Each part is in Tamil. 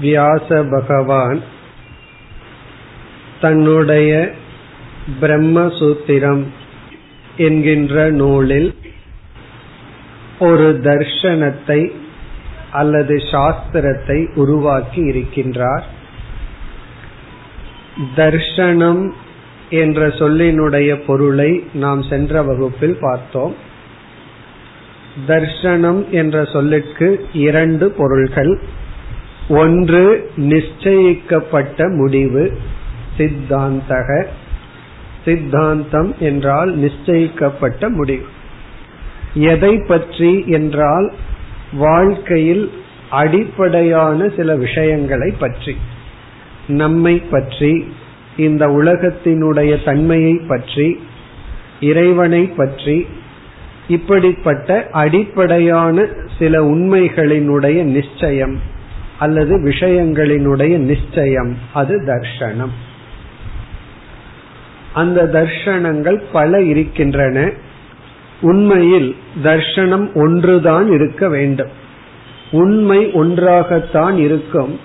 வியாச பகவான் தன்னுடைய பிரம்மசூத்திரம் என்கின்ற நூலில் ஒரு தர்ஷனத்தை அல்லது சாஸ்திரத்தை உருவாக்கி இருக்கின்றார். தர்ஷனம் என்ற சொல்லினுடைய பொருளை நாம் சென்ற வகுப்பில் பார்த்தோம். தர்ஷனம் என்ற சொல்லுக்கு இரண்டு பொருள்கள் ஒன்று நிச்சயிக்கப்பட்ட முடிவு சித்தாந்தக. சித்தாந்தம் என்றால் நிச்சயிக்கப்பட்ட முடிவு. எதை பற்றி என்றால் வாழ்க்கையில் அடிப்படையான சில விஷயங்களை பற்றி. நம்மை பற்றி இந்த உலகத்தினுடைய தன்மையை பற்றி இறைவனை பற்றி இப்படிப்பட்ட அடிப்படையான சில உண்மைகளினுடைய நிச்சயம். அல்லது விஷயங்களினுடைய நிச்சயம் அது தர்ஷனம். அந்த தர்ஷனங்கள் பல இருக்கின்றன. உண்மையில் தர்ஷனம் ஒன்றுதான் இருக்க வேண்டும். உண்மை ஒன்றாகத்தான் இருக்கும்.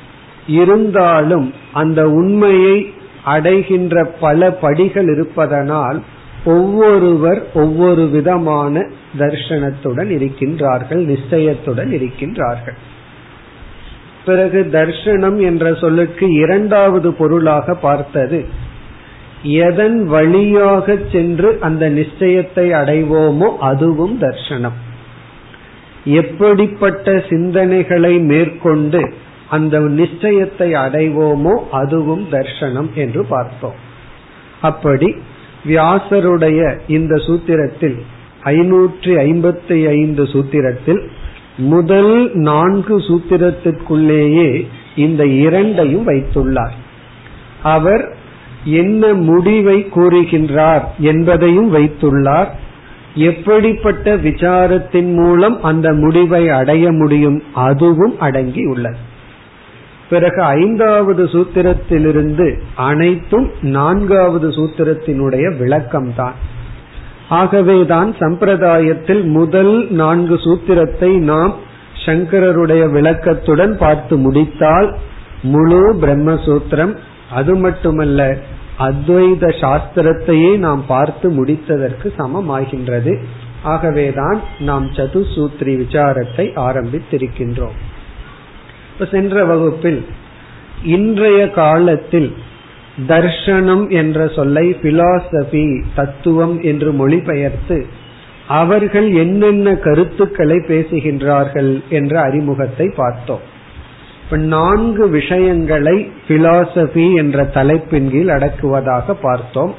இருந்தாலும் அந்த உண்மையை அடைகின்ற பல படிகள் இருப்பதனால் ஒவ்வொருவர் ஒவ்வொரு விதமான தர்ஷனத்துடன் இருக்கின்றார்கள் நிச்சயத்துடன் இருக்கின்றார்கள். பிறகு தர்ஷனம் என்ற சொல்லுக்கு இரண்டாவது பொருளாக பார்த்தது. எதன் வழியாக சென்று அந்த நிச்சயத்தை அடைவோமோ அதுவும் தர்ஷனம். எப்படிப்பட்ட சிந்தனைகளை மேற்கொண்டு அந்த நிச்சயத்தை அடைவோமோ அதுவும் தர்ஷனம் என்று பார்த்தோம். அப்படி வியாசருடைய இந்த சூத்திரத்தில் ஐநூற்றி ஐம்பத்தி ஐந்து சூத்திரத்தில் முதல் நான்கு சூத்திரத்திற்குள்ளேயே இந்த இரண்டையும் வைத்துள்ளார். அவர் என்ன முடிவை கூறுகின்றார் என்பதையும் வைத்துள்ளார். எப்படிப்பட்ட விசாரத்தின் மூலம் அந்த முடிவை அடைய முடியும் அதுவும் அடங்கி உள்ளது. பிறகு ஐந்தாவது சூத்திரத்திலிருந்து அனைத்தும் நான்காவது சூத்திரத்தினுடைய விளக்கம்தான். ஆகவேதான் சம்பிரதாயத்தில் முதல் நான்கு சூத்திரத்தை நாம் சங்கரருடைய விளக்கத்துடன் பார்த்து முடித்தால் முழு பிரம்மசூத்திரம். அது மட்டுமல்ல அத்வைத சாஸ்திரத்தையே நாம் பார்த்து முடித்ததற்கு சமமாகின்றது. ஆகவேதான் நாம் சதுசூத்ரி விசாரத்தை ஆரம்பித்திருக்கின்றோம். சென்ற வகுப்பில் இன்றைய காலத்தில் தர்ஷனம் என்ற சொல்லை பிலாசபி தத்துவம் என்று மொழிபெயர்த்து அவர்கள் என்னென்ன கருத்துக்களை பேசுகின்றார்கள் என்ற அறிமுகத்தை பார்த்தோம். இப்ப நான்கு விஷயங்களை பிலாசபி என்ற தலைப்பின் கீழ் அடக்குவதாக பார்த்தோம்.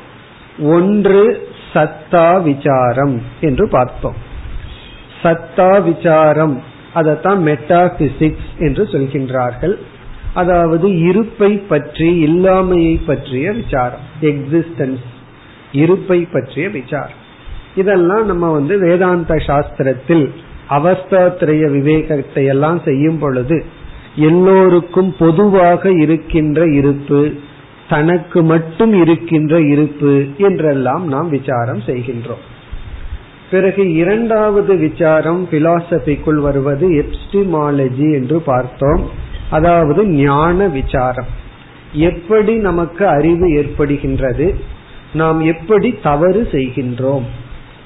ஒன்று சத்தா விசாரம் என்று பார்த்தோம். சத்தா விசாரம் அதைத்தான் மெட்டாபிசிக்ஸ் என்று சொல்கின்றார்கள். அதாவது இருப்பை பற்றி இல்லாமையை பற்றிய விசாரம். எக்ஸிஸ்டன்ஸ் இருப்பை பற்றிய விசாரம். இதெல்லாம் நம்ம வந்து வேதாந்த சாஸ்திரத்தில் அவஸ்தாத்திரைய விவேகத்தை எல்லாம் செய்யும் பொழுது எல்லோருக்கும் பொதுவாக இருக்கின்ற இருப்பு தனக்கு மட்டும் இருக்கின்ற இருப்பு என்றெல்லாம் நாம் விசாரம் செய்கின்றோம். பிறகு இரண்டாவது விசாரம் பிலாசபிக்குள் வருவது எப்டிமாலஜி என்று பார்த்தோம். அதாவது ஞான விசாரம். எப்படி நமக்கு அறிவு ஏற்படுகின்றது? நாம் எப்படி தவறு செய்கின்றோம்?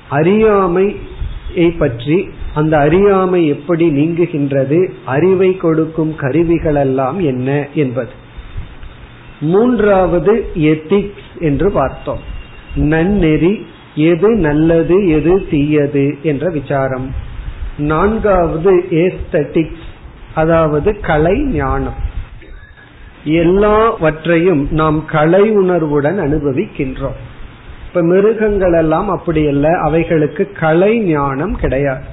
அறியாமையை பற்றி அந்த அறியாமை எப்படி நீங்குகின்றது? அறிவை கொடுக்கும் கருவிகள் எல்லாம் என்ன என்பது. மூன்றாவது எத்திக்ஸ் என்று பார்த்தோம். நன்னெறி எது நல்லது எது தீயது என்ற விசாரம். நான்காவது ஏஸ்தட்டிக்ஸ் அதாவது கலை ஞானம். எல்லாவற்றையும் நாம் கலை உணர்வுடன் அனுபவிக்கின்றோம். இப்ப மிருகங்கள் எல்லாம் அப்படி அல்ல அவைகளுக்கு கலை ஞானம் கிடையாது.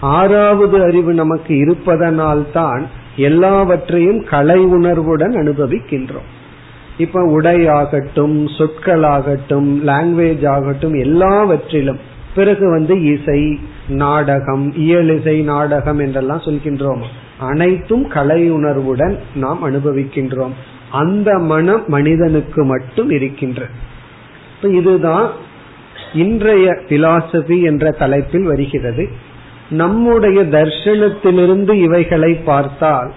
ஆறாவது அறிவு நமக்கு இருப்பதனால் தான் எல்லாவற்றையும் கலை உணர்வுடன் அனுபவிக்கின்றோம். இப்ப உடையாகட்டும் சொற்களாகட்டும் லாங்குவேஜ் ஆகட்டும் எல்லாவற்றிலும். பிறகு வந்து இசை நாடகம் இயலிசை நாடகம் என்றெல்லாம் சொல்கின்றோம்? அனைத்தும் கலை உணர்வுடன் நாம் அனுபவிக்கின்றோம். அந்த மனம் மனிதனுக்கு மட்டும் இருக்கின்ற. இதுதான் இன்றைய பிலாசபி என்ற தலைப்பில் வருகிறது. நம்முடைய தர்ஷனத்திலிருந்து இவைகளை பார்த்தால்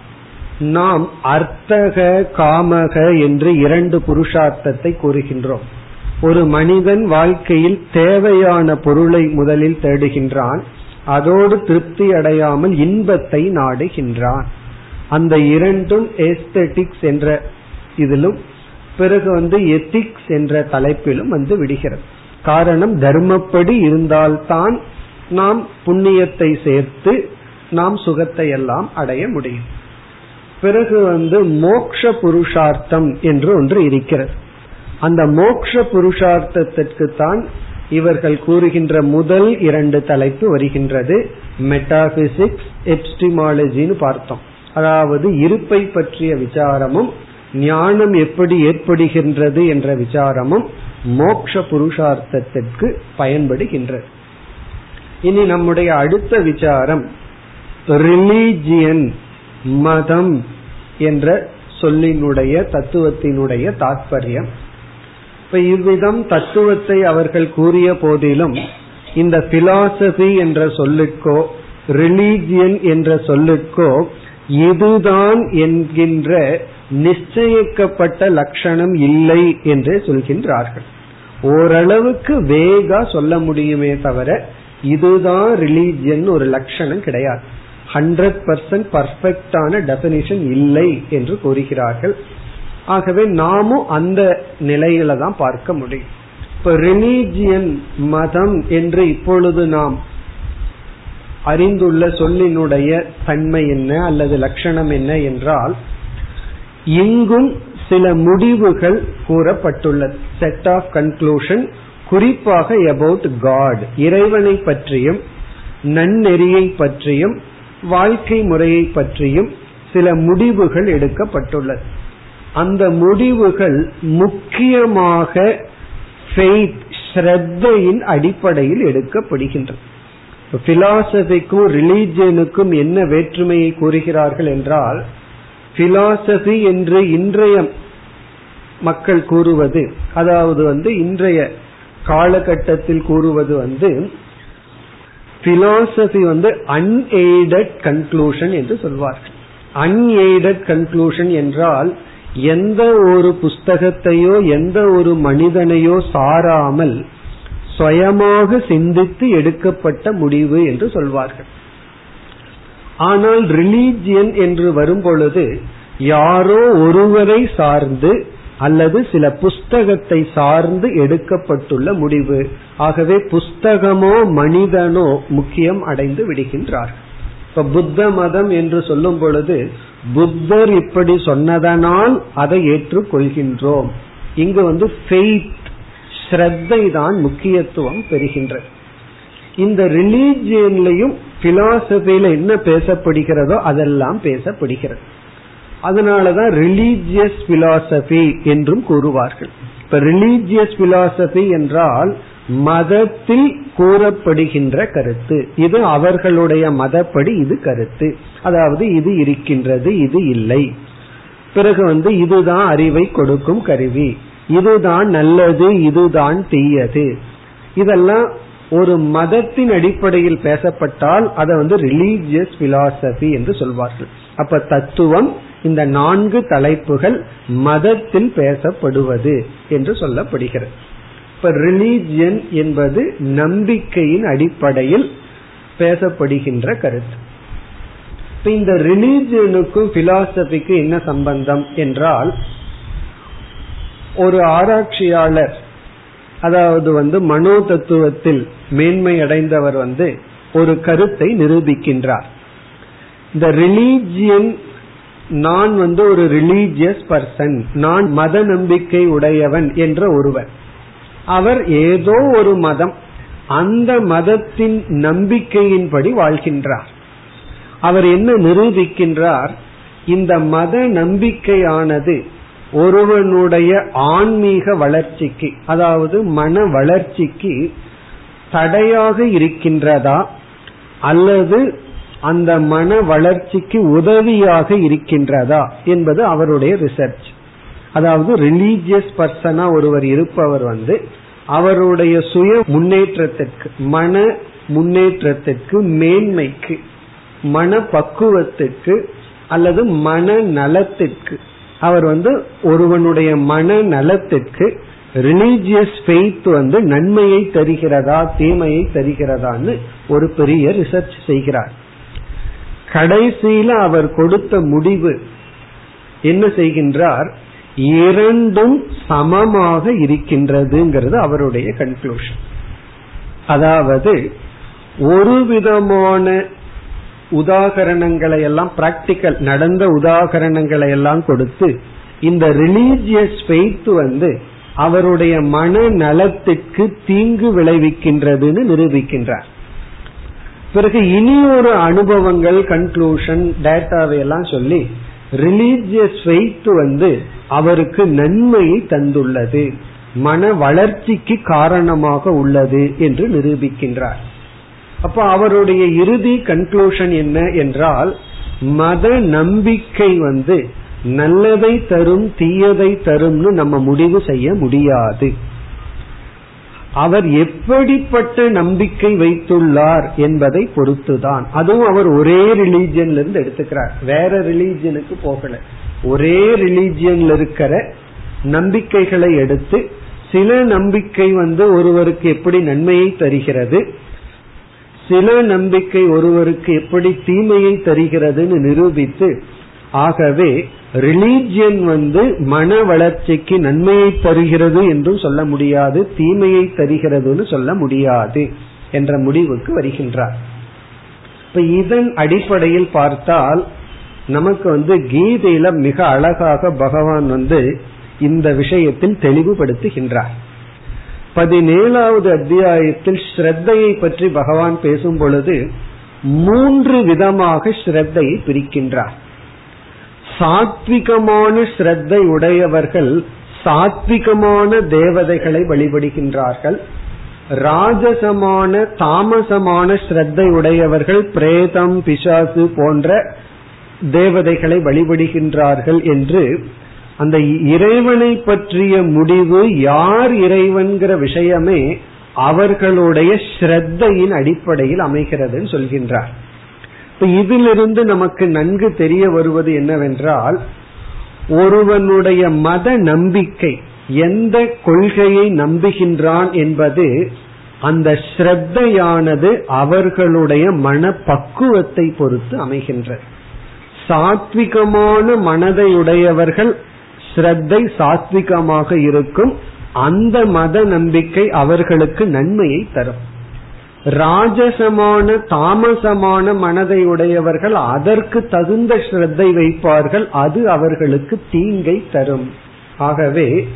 நாம் அர்த்தக காமக என்று இரண்டு புருஷார்த்தத்தை கூறுகின்றோம். ஒரு மனிதன் வாழ்க்கையில் தேவையான பொருளை முதலில் தேடுகின்றான் அதோடு திருப்தி அடையாமல் இன்பத்தை நாடுகின்றான். அந்த இரண்டும் எஸ்தெட்டிக்ஸ் என்ற இதிலும் பிறகு வந்து எத்திக்ஸ் என்ற தலைப்பிலும் வந்து விடுகிறது. காரணம் தர்மப்படி இருந்தால்தான் நாம் புண்ணியத்தை சேர்த்து நாம் சுகத்தை எல்லாம் அடைய முடியும். பிறகு வந்து மோக்ஷ புருஷார்த்தம் என்று ஒன்று இருக்கிறது. அந்த மோக்ஷ புருஷார்த்தத்திற்கு தான் இவர்கள் கூறுகின்ற முதல் இரண்டு தலைப்பு வருகின்றது மெட்டாபிசிக்ஸ் எப்டிமாலஜின்னு பார்த்தோம். அதாவது இருப்பை பற்றிய விசாரமும் ஞானம் எப்படி ஏற்படுகின்றது என்ற விசாரமும் மோக்ஷ புருஷார்த்தத்திற்கு பயன்படுகின்றது. இனி நம்முடைய அடுத்த விசாரம் ரிலீஜியன் மதம் என்ற சொல்லினுடைய தத்துவத்தினுடைய தாற்பயம் இப்ப இவ்விதம் தத்துவத்தை அவர்கள் கூறிய போதிலும் இந்த பிலாசபி என்ற சொல்லுக்கோ ரிலீஜியன் என்ற சொல்லுக்கோ இதுதான் என்கின்ற நிச்சயிக்கப்பட்ட லட்சணம் இல்லை என்று சொல்கின்றார்கள். ஓரளவுக்கு வேகா சொல்ல முடியுமே தவிர இதுதான் ரிலீஜியன் ஒரு லட்சணம் கிடையாது. ஹண்ட்ரட் பர்சன்ட் பர்ஃபெக்டான டெபினிஷன் இல்லை என்று கூறுகிறார்கள். ஆகவே நாமும் அந்த நிலையில தான் பார்க்க முடியும். இப்ப ரிலீஜியன் மதம் என்று இப்பொழுது நாம் அறிந்துள்ள சொல்லினுடைய தன்மை என்ன அல்லது லட்சணம் என்ன என்றால் இங்கும் சில முடிவுகள் கூறப்பட்டுள்ளது. செட் ஆஃப் கன்க்ளூஷன் குறிப்பாக அபவுட் காட் இறைவனை பற்றியும் நன்னெறியை பற்றியும் வாழ்க்கை முறையை பற்றியும் சில முடிவுகள் எடுக்கப்பட்டுள்ளது. அந்த முடிவுகள் முக்கியமாக ஸ்ரத்தையின் அடிப்படையில் எடுக்கப்படுகின்றன பிலாசபிக்கும் ரிலீஜியனுக்கும் என்ன வேற்றுமையை கூறுகிறார்கள் என்றால் பிலாசபி என்று இன்றைய மக்கள் கூறுவது அதாவது வந்து இன்றைய காலகட்டத்தில் கூறுவது வந்து பிலாசபி வந்து அன்எய்டட் கன்க்ளூஷன் என்று சொல்வார்கள். அன்எய்டட் கன்க்ளூஷன் என்றால் எந்த ஒரு புஸ்தகத்தையோ எந்த ஒரு மனிதனையோ சாராமல் சுயமாக சிந்தித்து எடுக்கப்பட்ட முடிவு என்று சொல்வார்கள். ஆனால் ரிலீஜியன் என்று வரும் பொழுது யாரோ ஒருவரை சார்ந்து அல்லது சில புஸ்தகத்தை சார்ந்து எடுக்கப்பட்டுள்ள முடிவு. ஆகவே புஸ்தகமோ மனிதனோ முக்கியம் அடைந்து விடுகின்றார்கள். இப்ப புத்த மதம் என்று சொல்லும் பொழுது புத்தர் இப்படி சொன்னதனால் அதை ஏற்றுக்கொள்கின்றோம். இங்கு வந்து ஃபெய்த் ஸ்ரத்தை தான் முக்கியத்துவம் பெறுகின்றது. இந்த ரிலீஜியன்லயும் பிலாசபில என்ன பேசப்படுகிறதோ அதெல்லாம் பேசப்படுகிறது. அதனாலதான் ரிலீஜியஸ் பிலாசபி என்றும் கூறுவார்கள். இப்ப ரிலீஜியஸ் பிலாசபி என்றால் மதத்தில் கூறப்படுகின்ற கருத்து. இது அவர்களுடைய மதப்படி இது கருத்து. அதாவது இது இருக்கின்றது இது இல்லை. பிறகு வந்து இதுதான் அறிவை கொடுக்கும் கருவி. இதுதான் நல்லது இதுதான் தீயது. இதெல்லாம் ஒரு மதத்தின் அடிப்படையில் பேசப்பட்டால் அதை வந்து ரிலீஜியஸ் பிலாசபி என்று சொல்வார்கள். அப்ப தத்துவம் இந்த நான்கு தலைப்புகள் மதத்தில் பேசப்படுவது என்று சொல்லப்படுகிறது. இப்ப ரிலீஜியன் என்பது நம்பிக்கையின் அடிப்படையில் பேசப்படுகின்ற கருத்து. இப்ப இந்த ரிலீஜியனுக்கும் பிலாசபிக்கும் என்ன சம்பந்தம் என்றால் ஒரு ஆராய்ச்சியாளர் அதாவது வந்து மனோ தத்துவத்தில் மேன்மை அடைந்தவர் வந்து ஒரு கருத்தை நிரூபிக்கின்றார். இந்த ரிலீஜியன் நான் வந்து ஒரு ரிலீஜியஸ் பர்சன் நான் மத நம்பிக்கை உடையவன் என்ற ஒருவர் அவர் ஏதோ ஒரு மதம் அந்த மதத்தின் நம்பிக்கையின்படி வாழ்கின்றார். அவர் என்ன நிரூபிக்கின்றார்? இந்த மத நம்பிக்கையானது ஒருவனுடைய ஆன்மீக வளர்ச்சிக்கு அதாவது மன வளர்ச்சிக்கு தடையாக இருக்கின்றதா? அல்லது அந்த மன வளர்ச்சிக்கு உதவியாக இருக்கின்றதா? என்பது அவருடைய ரிசர்ச் அதாவது ரிலீஜியஸ் பர்சனா ஒருவர் இருப்பவர் வந்து அவருடைய சுய முன்னேற்றத்திற்கு மன முன்னேற்றத்திற்கு மேன்மைக்கு மன பக்குவத்துக்கு அல்லது மன நலத்திற்கு அவர் வந்து ஒருவனுடைய மன நலத்திற்கு ரிலீஜியஸ் ஃபெய்த் வந்து நன்மையை தருகிறதா தீமையை தருகிறதான்னு ஒரு பெரிய ரிசர்ச் செய்கிறார். கடைசியில அவர் கொடுத்த முடிவு என்ன செய்கின்றார்? இரண்டும் சமமாக இருக்கின்றதுங்கிறது அவருடைய கன்க்ளூஷன் அதாவது ஒரு விதமான உதாகரணங்களை எல்லாம் பிராக்டிக்கல் நடந்த உதாகரணங்களை எல்லாம் கொடுத்து இந்த ரிலீஜியஸ் ஃபெய்த் வந்து அவருடைய மன நலத்துக்கு தீங்கு விளைவிக்கின்றதுன்னு நிரூபிக்கின்றார். பிறகு இனி ஒரு அனுபவங்கள் கன்க்ளூஷன் டேட்டாவை எல்லாம் சொல்லி ரிலீஜியஸ் ஃபெய்த் வந்து அவருக்கு நன்மையை தந்துள்ளது. மன வளர்ச்சிக்கு காரணமாக உள்ளது என்று நிரூபிக்கின்றார். அப்ப அவருடைய இறுதி கன்க்ளூஷன் என்ன என்றால் மத நம்பிக்கை வந்து நல்லதை தரும் தீயதை தரும்னு நம்ம முடிவு செய்ய முடியாது. அவர் எப்படிப்பட்ட நம்பிக்கை வைத்துள்ளார் என்பதை பொறுத்துதான். அதுவும் அவர் ஒரே ரிலீஜியன்ல இருந்து எடுத்துக்கிறார். வேற ரிலீஜியனுக்கு போகல. ஒரே ரிலீஜியன்ல இருக்கிற நம்பிக்கைகளை எடுத்து சில நம்பிக்கை வந்து ஒருவருக்கு எப்படி நன்மையை தருகிறது சில நம்பிக்கை ஒருவருக்கு எப்படி தீமையை தருகிறதுன்னு நிரூபித்து ஆகவே ரிலீஜியன் வந்து மன வளர்ச்சிக்கு நன்மையை தருகிறது என்றும் சொல்ல முடியாது தீமையை தருகிறதுன்னு சொல்ல முடியாது என்ற முடிவுக்கு வருகின்றார். இப்ப இதன் அடிப்படையில் பார்த்தால் நமக்கு வந்து கீதையில மிக அழகாக பகவான் வந்து இந்த விஷயத்தில் தெளிவுபடுத்துகின்றார். பதினேழாவது அத்தியாயத்தில் ஸ்ரத்தையை பற்றி பகவான் பேசும் பொழுது மூன்று விதமாக ஸ்ரத்தையை பிரிக்கின்றார். சாத்விகமான ஸ்ரத்தை உடையவர்கள் சாத்விகமான தேவதைகளை வழிபடுகின்றார்கள். ராஜசமான தாமசமான ஸ்ரத்தை உடையவர்கள் பிரேதம் பிசாசு போன்ற தேவதைகளை வழிபடுகின்றார்கள் என்று அந்த இறைவனை பற்றிய முடிவு யார் இறைவன்கிற விஷயமே அவர்களுடைய ஸ்ரத்தையின் அடிப்படையில் அமைகிறதுன்னு சொல்கின்றார். இப்ப இதிலிருந்து நமக்கு நன்கு தெரிய வருவது என்னவென்றால் ஒருவனுடைய மத நம்பிக்கை எந்த கொள்கையை நம்புகின்றான் என்பது அந்த ஸ்ரத்தையானது அவர்களுடைய மன பக்குவத்தை பொறுத்து அமைகின்றது. சாத்விகமான மனதை உடையவர்கள் ஸ்ரத்தை சாத்விகமாக இருக்கும் அந்த மத நம்பிக்கை அவர்களுக்கு நன்மையை தரும். ராஜசமான தாமசமான மனதை உடையவர்கள் அதற்கு தகுந்த ஸ்ரத்தை வைப்பார்கள். அது அவர்களுக்கு தீங்கை தரும். ஆகவே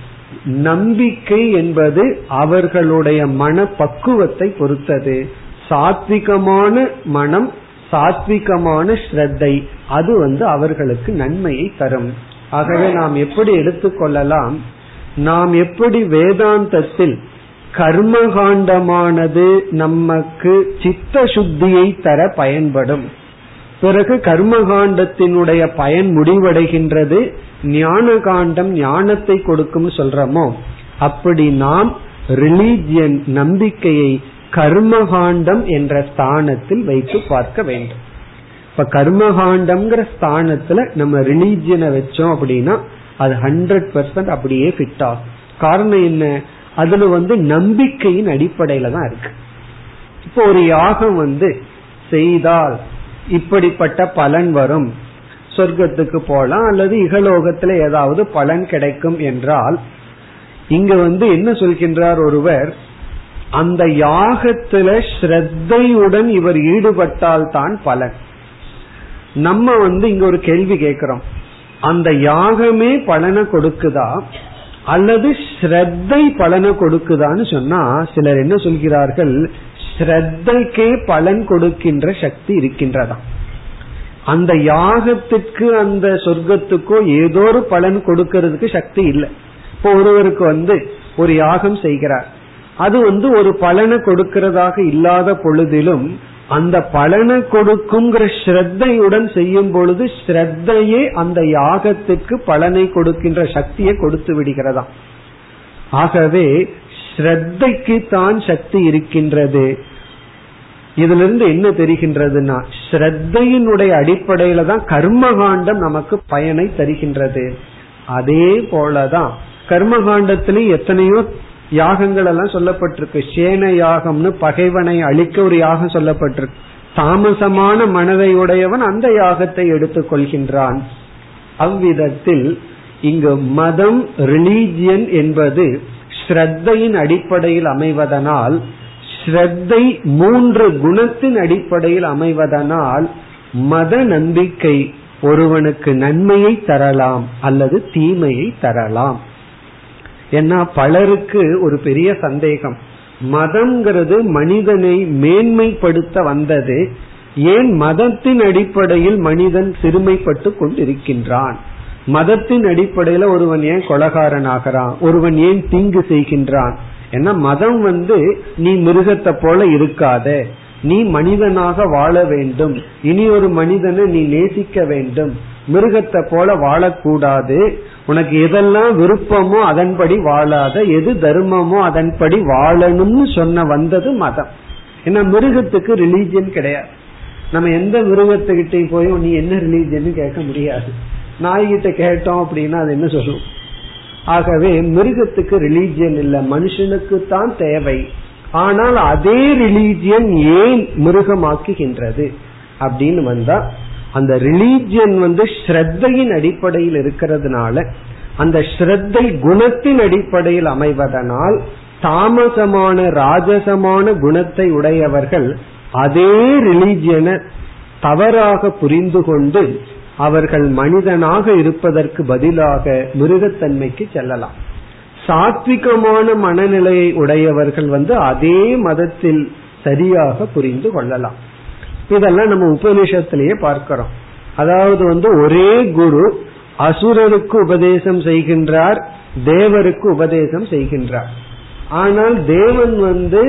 நம்பிக்கை என்பது அவர்களுடைய மன பக்குவத்தை பொறுத்தது. சாத்விகமான மனம் சாத்விகமான ஸ்ரத்தை அது வந்து அவர்களுக்கு நன்மையை தரும். ஆகவே நாம் எப்படி எடுத்துக்கொள்ளலாம் நாம் எப்படி வேதாந்தத்தில் கர்மகாண்டமானது நமக்கு சித்த சுத்தியை தர பயன்படும். பிறகு கர்மகாண்டத்தினுடைய பயன் முடிவடைகின்றது. ஞான காண்டம் ஞானத்தை கொடுக்கும் சொல்றமோ? அப்படி நாம் ரிலீஜியன் நம்பிக்கையை கர்மகாண்டம் என்ற ஸ்தானத்தில் வைத்து பார்க்க வேண்டும். இப்ப கர்மகாண்டம்ங்கிற ஸ்தானத்துல நம்ம ரிலீஜியனை வச்சோம் அப்படின்னா அது ஹண்ட்ரட் பர்சன்ட் அப்படியே ஃபிட் ஆகும். காரணம் என்ன? அதுல வந்து நம்பிக்கையின் அடிப்படையில தான் இருக்கு. இப்போ ஒரு யாகம் வந்து செய்தால் இப்படிப்பட்ட பலன் வரும். சொர்க்கத்துக்கு போலாம் அல்லது இகலோகத்துல ஏதாவது பலன் கிடைக்கும் என்றால் இங்க வந்து என்ன சொல்கின்றார் ஒருவர் அந்த யாகத்துல ஸ்ரத்தையுடன் இவர் ஈடுபட்டால் தான் பலன். நம்ம வந்து இங்க ஒரு கேள்வி கேட்கிறோம். அந்த யாகமே பலனை கொடுக்குதா? அல்லது ஸ்ரத்தை பலனை கொடுக்குதான்னு சொன்னா சிலர் என்ன சொல்கிறார்கள்? ஸ்ரத்தைக்கே பலன் கொடுக்கின்ற சக்தி இருக்கின்றதா அந்த யாகத்துக்கு அந்த சொர்க்கத்துக்கோ ஏதோ ஒரு பலன் கொடுக்கறதுக்கு சக்தி இல்லை. இப்போ ஒருவருக்கு வந்து ஒரு யாகம் செய்கிறார். அது வந்து ஒரு பலனை கொடுக்கிறதாக இல்லாத பொழுதிலும் அந்த பலனை கொடுக்குங்கிற ஸ்ரத்தையுடன் செய்யும் பொழுது ஸ்ரத்தையே அந்த யாகத்துக்கு பலனை கொடுக்கின்ற சக்தியை கொடுத்து விடுகிறதா? ஆகவே ஸ்ரத்தைக்கு தான் சக்தி இருக்கின்றது. இதுல இருந்து என்ன தெரிகின்றதுன்னா ஸ்ரத்தையினுடைய அடிப்படையில தான் கர்மகாண்டம் நமக்கு பயனை தருகின்றது. அதே போலதான் கர்மகாண்டத்திலேயே எத்தனையோ யாகங்கள் எல்லாம் சொல்லப்பட்டிருக்கு. சேன யாகம்னு பகைவனை அழிக்க ஒரு யாகம் சொல்லப்பட்டிருக்கு. தாமசமான மனதை உடையவன் அந்த யாகத்தை எடுத்துக் கொள்கின்றான். அவ்விதத்தில் இங்கு மதம் ரிலீஜியன் என்பது ஸ்ரத்தையின் அடிப்படையில் அமைவதனால் ஸ்ரத்தை மூன்று குணத்தின் அடிப்படையில் அமைவதனால் மத நம்பிக்கை ஒருவனுக்கு நன்மையை தரலாம் அல்லது தீமையை தரலாம். ஏன்னா பலருக்கு ஒரு பெரிய சந்தேகம். மதம்ங்கிறது மனிதனை மேன்மைப்படுத்த வந்தது. ஏன் மதத்தின் அடிப்படையில் மனிதன் சிறுமைப்பட்டு கொண்டிருக்கின்றான்? மதத்தின் அடிப்படையில ஒருவன் ஏன் கொலகாரன் ஆகிறான் ஒருவன் ஏன் தீங்கு செய்கின்றான்? ஏன்னா மதம் வந்து நீ மிருகத்தை போல இருக்காத. நீ மனிதனாக வாழ வேண்டும். இனி ஒரு மனிதனை நீ நேசிக்க வேண்டும். மிருகத்தை போல வாழக்கூடாது. உனக்கு எதெல்லாம் விருப்பமோ அதன்படி வாழாத எது தர்மமோ அதன்படி வாழணும்னு சொன்ன வந்தது மதம். ஏன்னா மிருகத்துக்கு ரிலீஜியன் கிடையாது. நம்ம எந்த மிருகத்துக்கிட்டையும் போய் நீ என்ன ரிலீஜியன் கேட்க முடியாது. நாய்கிட்ட கேட்டோம் அப்படின்னா அது என்ன சொல்லும்? ஆகவே மிருகத்துக்கு ரிலீஜியன் இல்ல. மனுஷனுக்கு தான் தேவை. ஆனால் அதே ரிலீஜியன் ஏன் மிருகமாக்குகின்றது? அப்படின்னு வந்தா அந்த ரிலீஜியன் வந்து ஸ்ரத்தையின் அடிப்படையில் இருக்கிறதுனால அந்த ஸ்ரத்தை குணத்தின் அடிப்படையில் அமைவதனால் தாமசமான ராஜசமான குணத்தை உடையவர்கள் அதே ரிலீஜியனை தவறாக புரிந்து கொண்டு அவர்கள் மனிதனாக இருப்பதற்கு பதிலாக மிருகத்தன்மைக்கு செல்லலாம். சாத்விகமான மனநிலையை உடையவர்கள் வந்து அதே மதத்தில் சரியாக புரிந்து கொள்ளலாம். இதெல்லாம் நம்ம உபநிஷத்திலேயே பார்க்கிறோம். அதாவது வந்து ஒரே குரு அசுரருக்கு உபதேசம் செய்கின்றார் தேவருக்கு உபதேசம் செய்கின்றார். ஆனால் தேவன் வந்து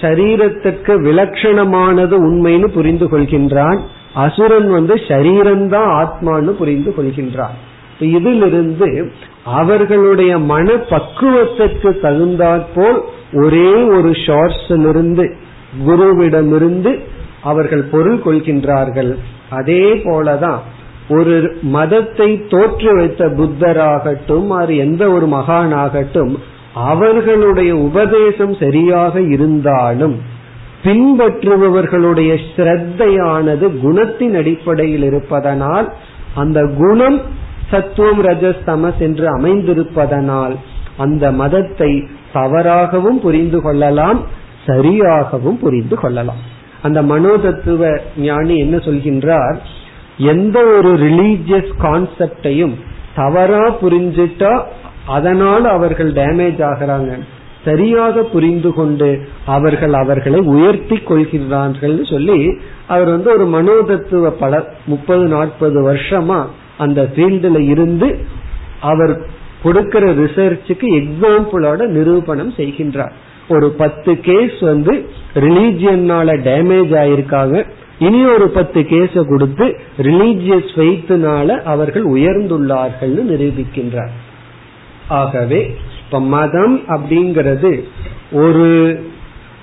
சரீரத்திற்கு விலட்சணமானது உண்மைன்னு புரிந்து கொள்கின்றான் அசுரன் வந்து சரீரம்தான் ஆத்மான்னு புரிந்து கொள்கின்றான். இதிலிருந்து அவர்களுடைய மன பக்குவத்திற்கு தகுந்தாற்போல் ஒரே ஒரு ஷார்ட்ஸிலிருந்து குருவிடமிருந்து அவர்கள் பொருள் கொள்கின்றார்கள். அதே போலதான் ஒரு மதத்தை தோற்று வைத்த புத்தராகட்டும் அது எந்த ஒரு மகானாகட்டும் அவர்களுடைய உபதேசம் சரியாக இருந்தாலும் பின்பற்றுபவர்களுடைய ஸ்ரத்தையானது குணத்தின் அடிப்படையில் இருப்பதனால் அந்த குணம் சத்துவம் ரஜஸ் தமஸ் என்று அமைந்திருப்பதனால் அந்த மதத்தை தவறாகவும் புரிந்து கொள்ளலாம் சரியாகவும் புரிந்து கொள்ளலாம். அந்த மனோதத்துவ ஞானி என்ன சொல்கின்றார்? எந்த ஒரு ரிலீஜியஸ் கான்செப்டையும் தவறா புரிஞ்சிட்டா அதனால் அவர்கள் டேமேஜ் ஆகிறாங்க. சரியாக புரிந்து கொண்டு அவர்கள் அவர்களை உயர்த்தி கொள்கிறார்கள் சொல்லி அவர் வந்து ஒரு மனோதத்துவ பல முப்பது நாற்பது வருஷமா அந்த ஃபீல்டுல இருந்து அவர் கொடுக்கிற ரிசர்ச்சுக்கு எக்ஸாம்பிளோட நிரூபணம் செய்கின்றார். ஒரு பத்து கேஸ் வந்து ரிலீஜியனால டேமேஜ் ஆயிருக்காங்க. இனி ஒரு பத்து கேஸ கொடுத்து ரிலீஜியஸ் ஃபெய்த்னால அவர்கள் உயர்ந்துள்ளார்கள் நிரூபிக்கின்றார். ஆகவே இப்ப மதம் அப்படிங்கிறது ஒரு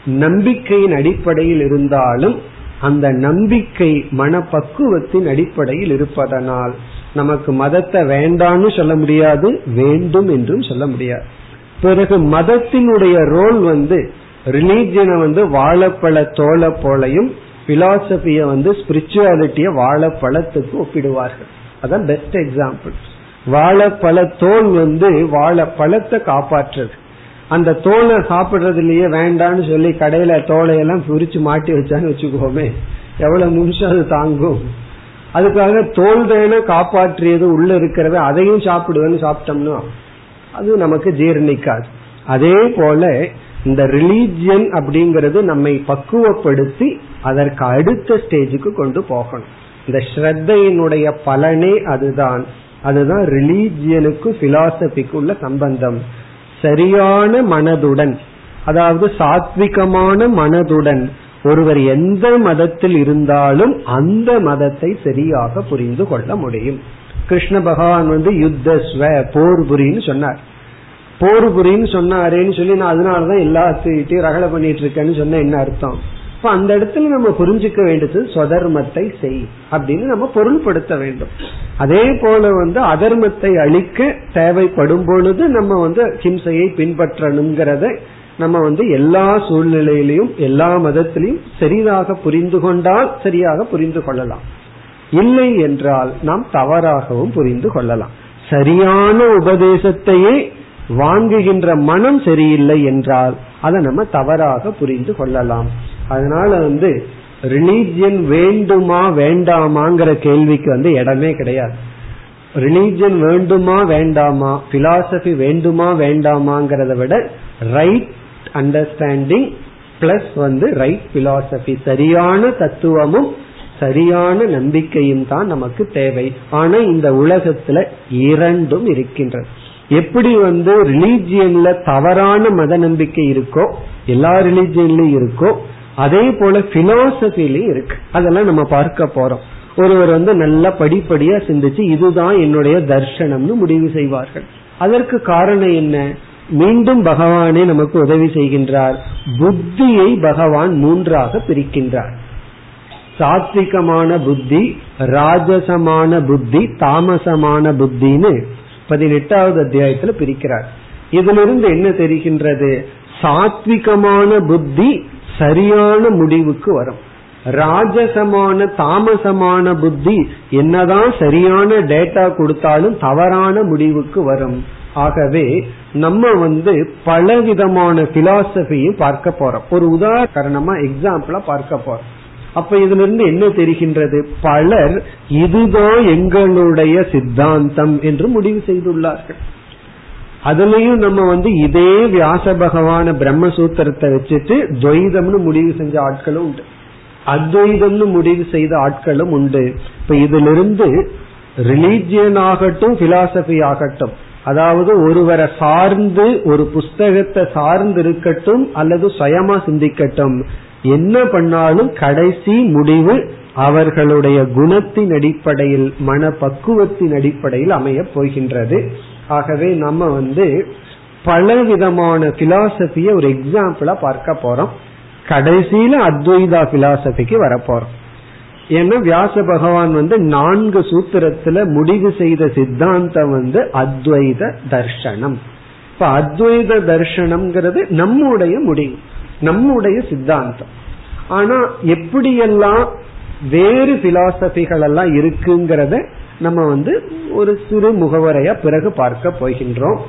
நம்பிக்கையின் அடிப்படையில் இருந்தாலும் அந்த நம்பிக்கை மனப்பக்குவத்தின் அடிப்படையில் இருப்பதனால் நமக்கு மதத்தை வேண்டான்னு சொல்ல முடியாது வேண்டும் என்றும் சொல்ல முடியாது. பிறகு மதத்தினுடைய ரோல் வந்து ரிலீஜியனை வந்து வாழைப்பழ தோலை போலையும் பிலாசபிய வந்து ஸ்பிரிச்சுவாலிட்டிய வாழைப்பழத்துக்கு ஒப்பிடுவார்கள். அதான் பெஸ்ட் எக்ஸாம்பிள் வாழைப்பழ தோல் வந்து வாழைப்பழத்தை காப்பாற்றுறது. அந்த தோலை சாப்பிடுறதுலயே வேண்டான்னு சொல்லி கடையில தோலையெல்லாம் பிரிச்சு மாட்டி வச்சான்னு வச்சுக்கோமே. எவ்வளவு நிமிஷம் அது தாங்கும்? அதுக்காக தோல் தானே காப்பாற்றியது உள்ள இருக்கிறத அதையும் சாப்பிடுவேன்னு சாப்பிட்டோம்னா அது நமக்கு ஜீர்ணிக்காது. அதே போல இந்த ரிலீஜியன் அப்படிங்கறது நம்மை பக்குவப்படுத்தி அதற்கு அடுத்த ஸ்டேஜுக்கு கொண்டு போகணும். இந்த ஸ்ரத்தையினுடைய பலனே அதுதான். அதுதான் ரிலீஜியனுக்கு பிலாசபிக்கு உள்ள சம்பந்தம். சரியான மனதுடன் அதாவது சாத்விகமான மனதுடன் ஒருவர் எந்த மதத்தில் இருந்தாலும் அந்த மதத்தை சரியாக புரிந்து கொள்ள முடியும். கிருஷ்ண பகவான் வந்து யுத்த ஸ்வ போர் புரின்னு சொன்னார். போர் புரின்னு சொன்னாரேன்னு சொல்லி நான் அதனாலதான் எல்லாத்தையும் ரகலை பண்ணிட்டு இருக்கேன்னு சொன்ன என்ன அர்த்தம்? இப்ப அந்த இடத்துல நம்ம புரிஞ்சுக்க வேண்டியது ஸ்வதர்மத்தை செய் அப்படின்னு நம்ம பொருள்படுத்த வேண்டும். அதே போல வந்து அதர்மத்தை அழிக்க தேவைப்படும் பொழுது நம்ம வந்து ஹிம்சையை பின்பற்றணுங்கிறத நம்ம வந்து எல்லா சூழ்நிலையிலையும் எல்லா மதத்திலையும் சரியாக புரிந்து கொண்டால் சரியாக புரிந்து கொள்ளலாம். இல்லை என்றால் நாம் தவறாகவும் புரிந்து கொள்ளலாம். சரியான உபதேசத்தையே வாங்குகின்ற மனம் சரியில்லை என்றால் அதை நம்ம தவறாக புரிந்து கொள்ளலாம். அதனால வந்து ரிலீஜியன் வேண்டுமா வேண்டாமாங்கிற கேள்விக்கு வந்து இடமே கிடையாது. ரிலீஜியன் வேண்டுமா வேண்டாமா பிலாசபி வேண்டுமா வேண்டாமாங்கிறத விட ரைட் அண்டர்ஸ்டாண்டிங் பிளஸ் வந்து ரைட் பிலாசபி சரியான தத்துவமும் சரியான நம்பிக்கையும் தான் நமக்கு தேவை. ஆனா இந்த உலகத்துல இரண்டும் இருக்கின்றது எப்படி வந்து ரிலீஜியன்ல தவறான மத நம்பிக்கை இருக்கோ எல்லா ரிலீஜியன்லயும் இருக்கோ அதே போல பிலோசபிலையும் இருக்கு. அதெல்லாம் நம்ம பார்க்க போறோம். ஒருவர் வந்து நல்லா படிப்படியா சிந்திச்சு இதுதான் என்னுடைய தர்ஷனம்னு முடிவு செய்வார்கள். அதற்கு காரணம் என்ன? மீண்டும் பகவானே நமக்கு உதவி செய்கின்றார். புத்தியை பகவான் மூன்றாக பிரிக்கின்றார். சாத்விகமான புத்தி ராஜசமான புத்தி தாமசமான புத்தின்னு பதினெட்டாவது அத்தியாயத்துல பிரிக்கிறார். இதிலிருந்து என்ன தெரிகின்றது? சாத்விகமான புத்தி சரியான முடிவுக்கு வரும். ராஜசமான தாமசமான புத்தி என்னதான் சரியான டேட்டா கொடுத்தாலும் தவறான முடிவுக்கு வரும். ஆகவே நம்ம வந்து பலவிதமான பிலாசபியும் பார்க்க போறோம். ஒரு உதாரணமா எக்ஸாம்பிளா பார்க்க போறோம். அப்ப இதுல இருந்து என்ன தெரிகின்றது? பலர் இதுதோ எங்களுடைய சித்தாந்தம் என்று முடிவு செய்துள்ளார்கள். அதுலயும் நம்ம வந்து இதே வியாச பகவான பிரம்மசூத்திரத்தை வச்சுட்டு துவைதம்னு முடிவு செஞ்ச ஆட்களும் உண்டு. அத்வைதம்னு முடிவு செய்த ஆட்களும் உண்டு. இப்ப இதிலிருந்து ரிலீஜியன் ஆகட்டும் பிலாசபி ஆகட்டும் அதாவது ஒருவரை சார்ந்து ஒரு புஸ்தகத்தை சார்ந்து இருக்கட்டும் அல்லது சுயமா சிந்திக்கட்டும் என்ன பண்ணாலும் கடைசி முடிவு அவர்களுடைய குணத்தின் அடிப்படையில் மன பக்குவத்தின் அடிப்படையில் அமைய போகின்றது. ஆகவே நம்ம வந்து பல விதமான பிலாசபிய ஒரு எக்ஸாம்பிளா பார்க்க போறோம். கடைசியில அத்வைதா பிலாசபிக்கு வரப்போறோம் ஏன்னா வியாச பகவான் வந்து நான்கு சூத்திரத்துல முடிவு செய்த சித்தாந்தம் வந்து அத்வைத தர்ஷனம். இப்ப அத்வைத தர்ஷனம்ங்கிறது நம்முடைய முடிவு. நம்முடைய சித்தாந்தம். ஆனா எப்படியெல்லாம் வேறு பிலாசபிகள் எல்லாம் இருக்குங்கிறத நம்ம வந்து ஒரு சிறு முகவரையா பிறகு பார்க்க போகின்றோம்.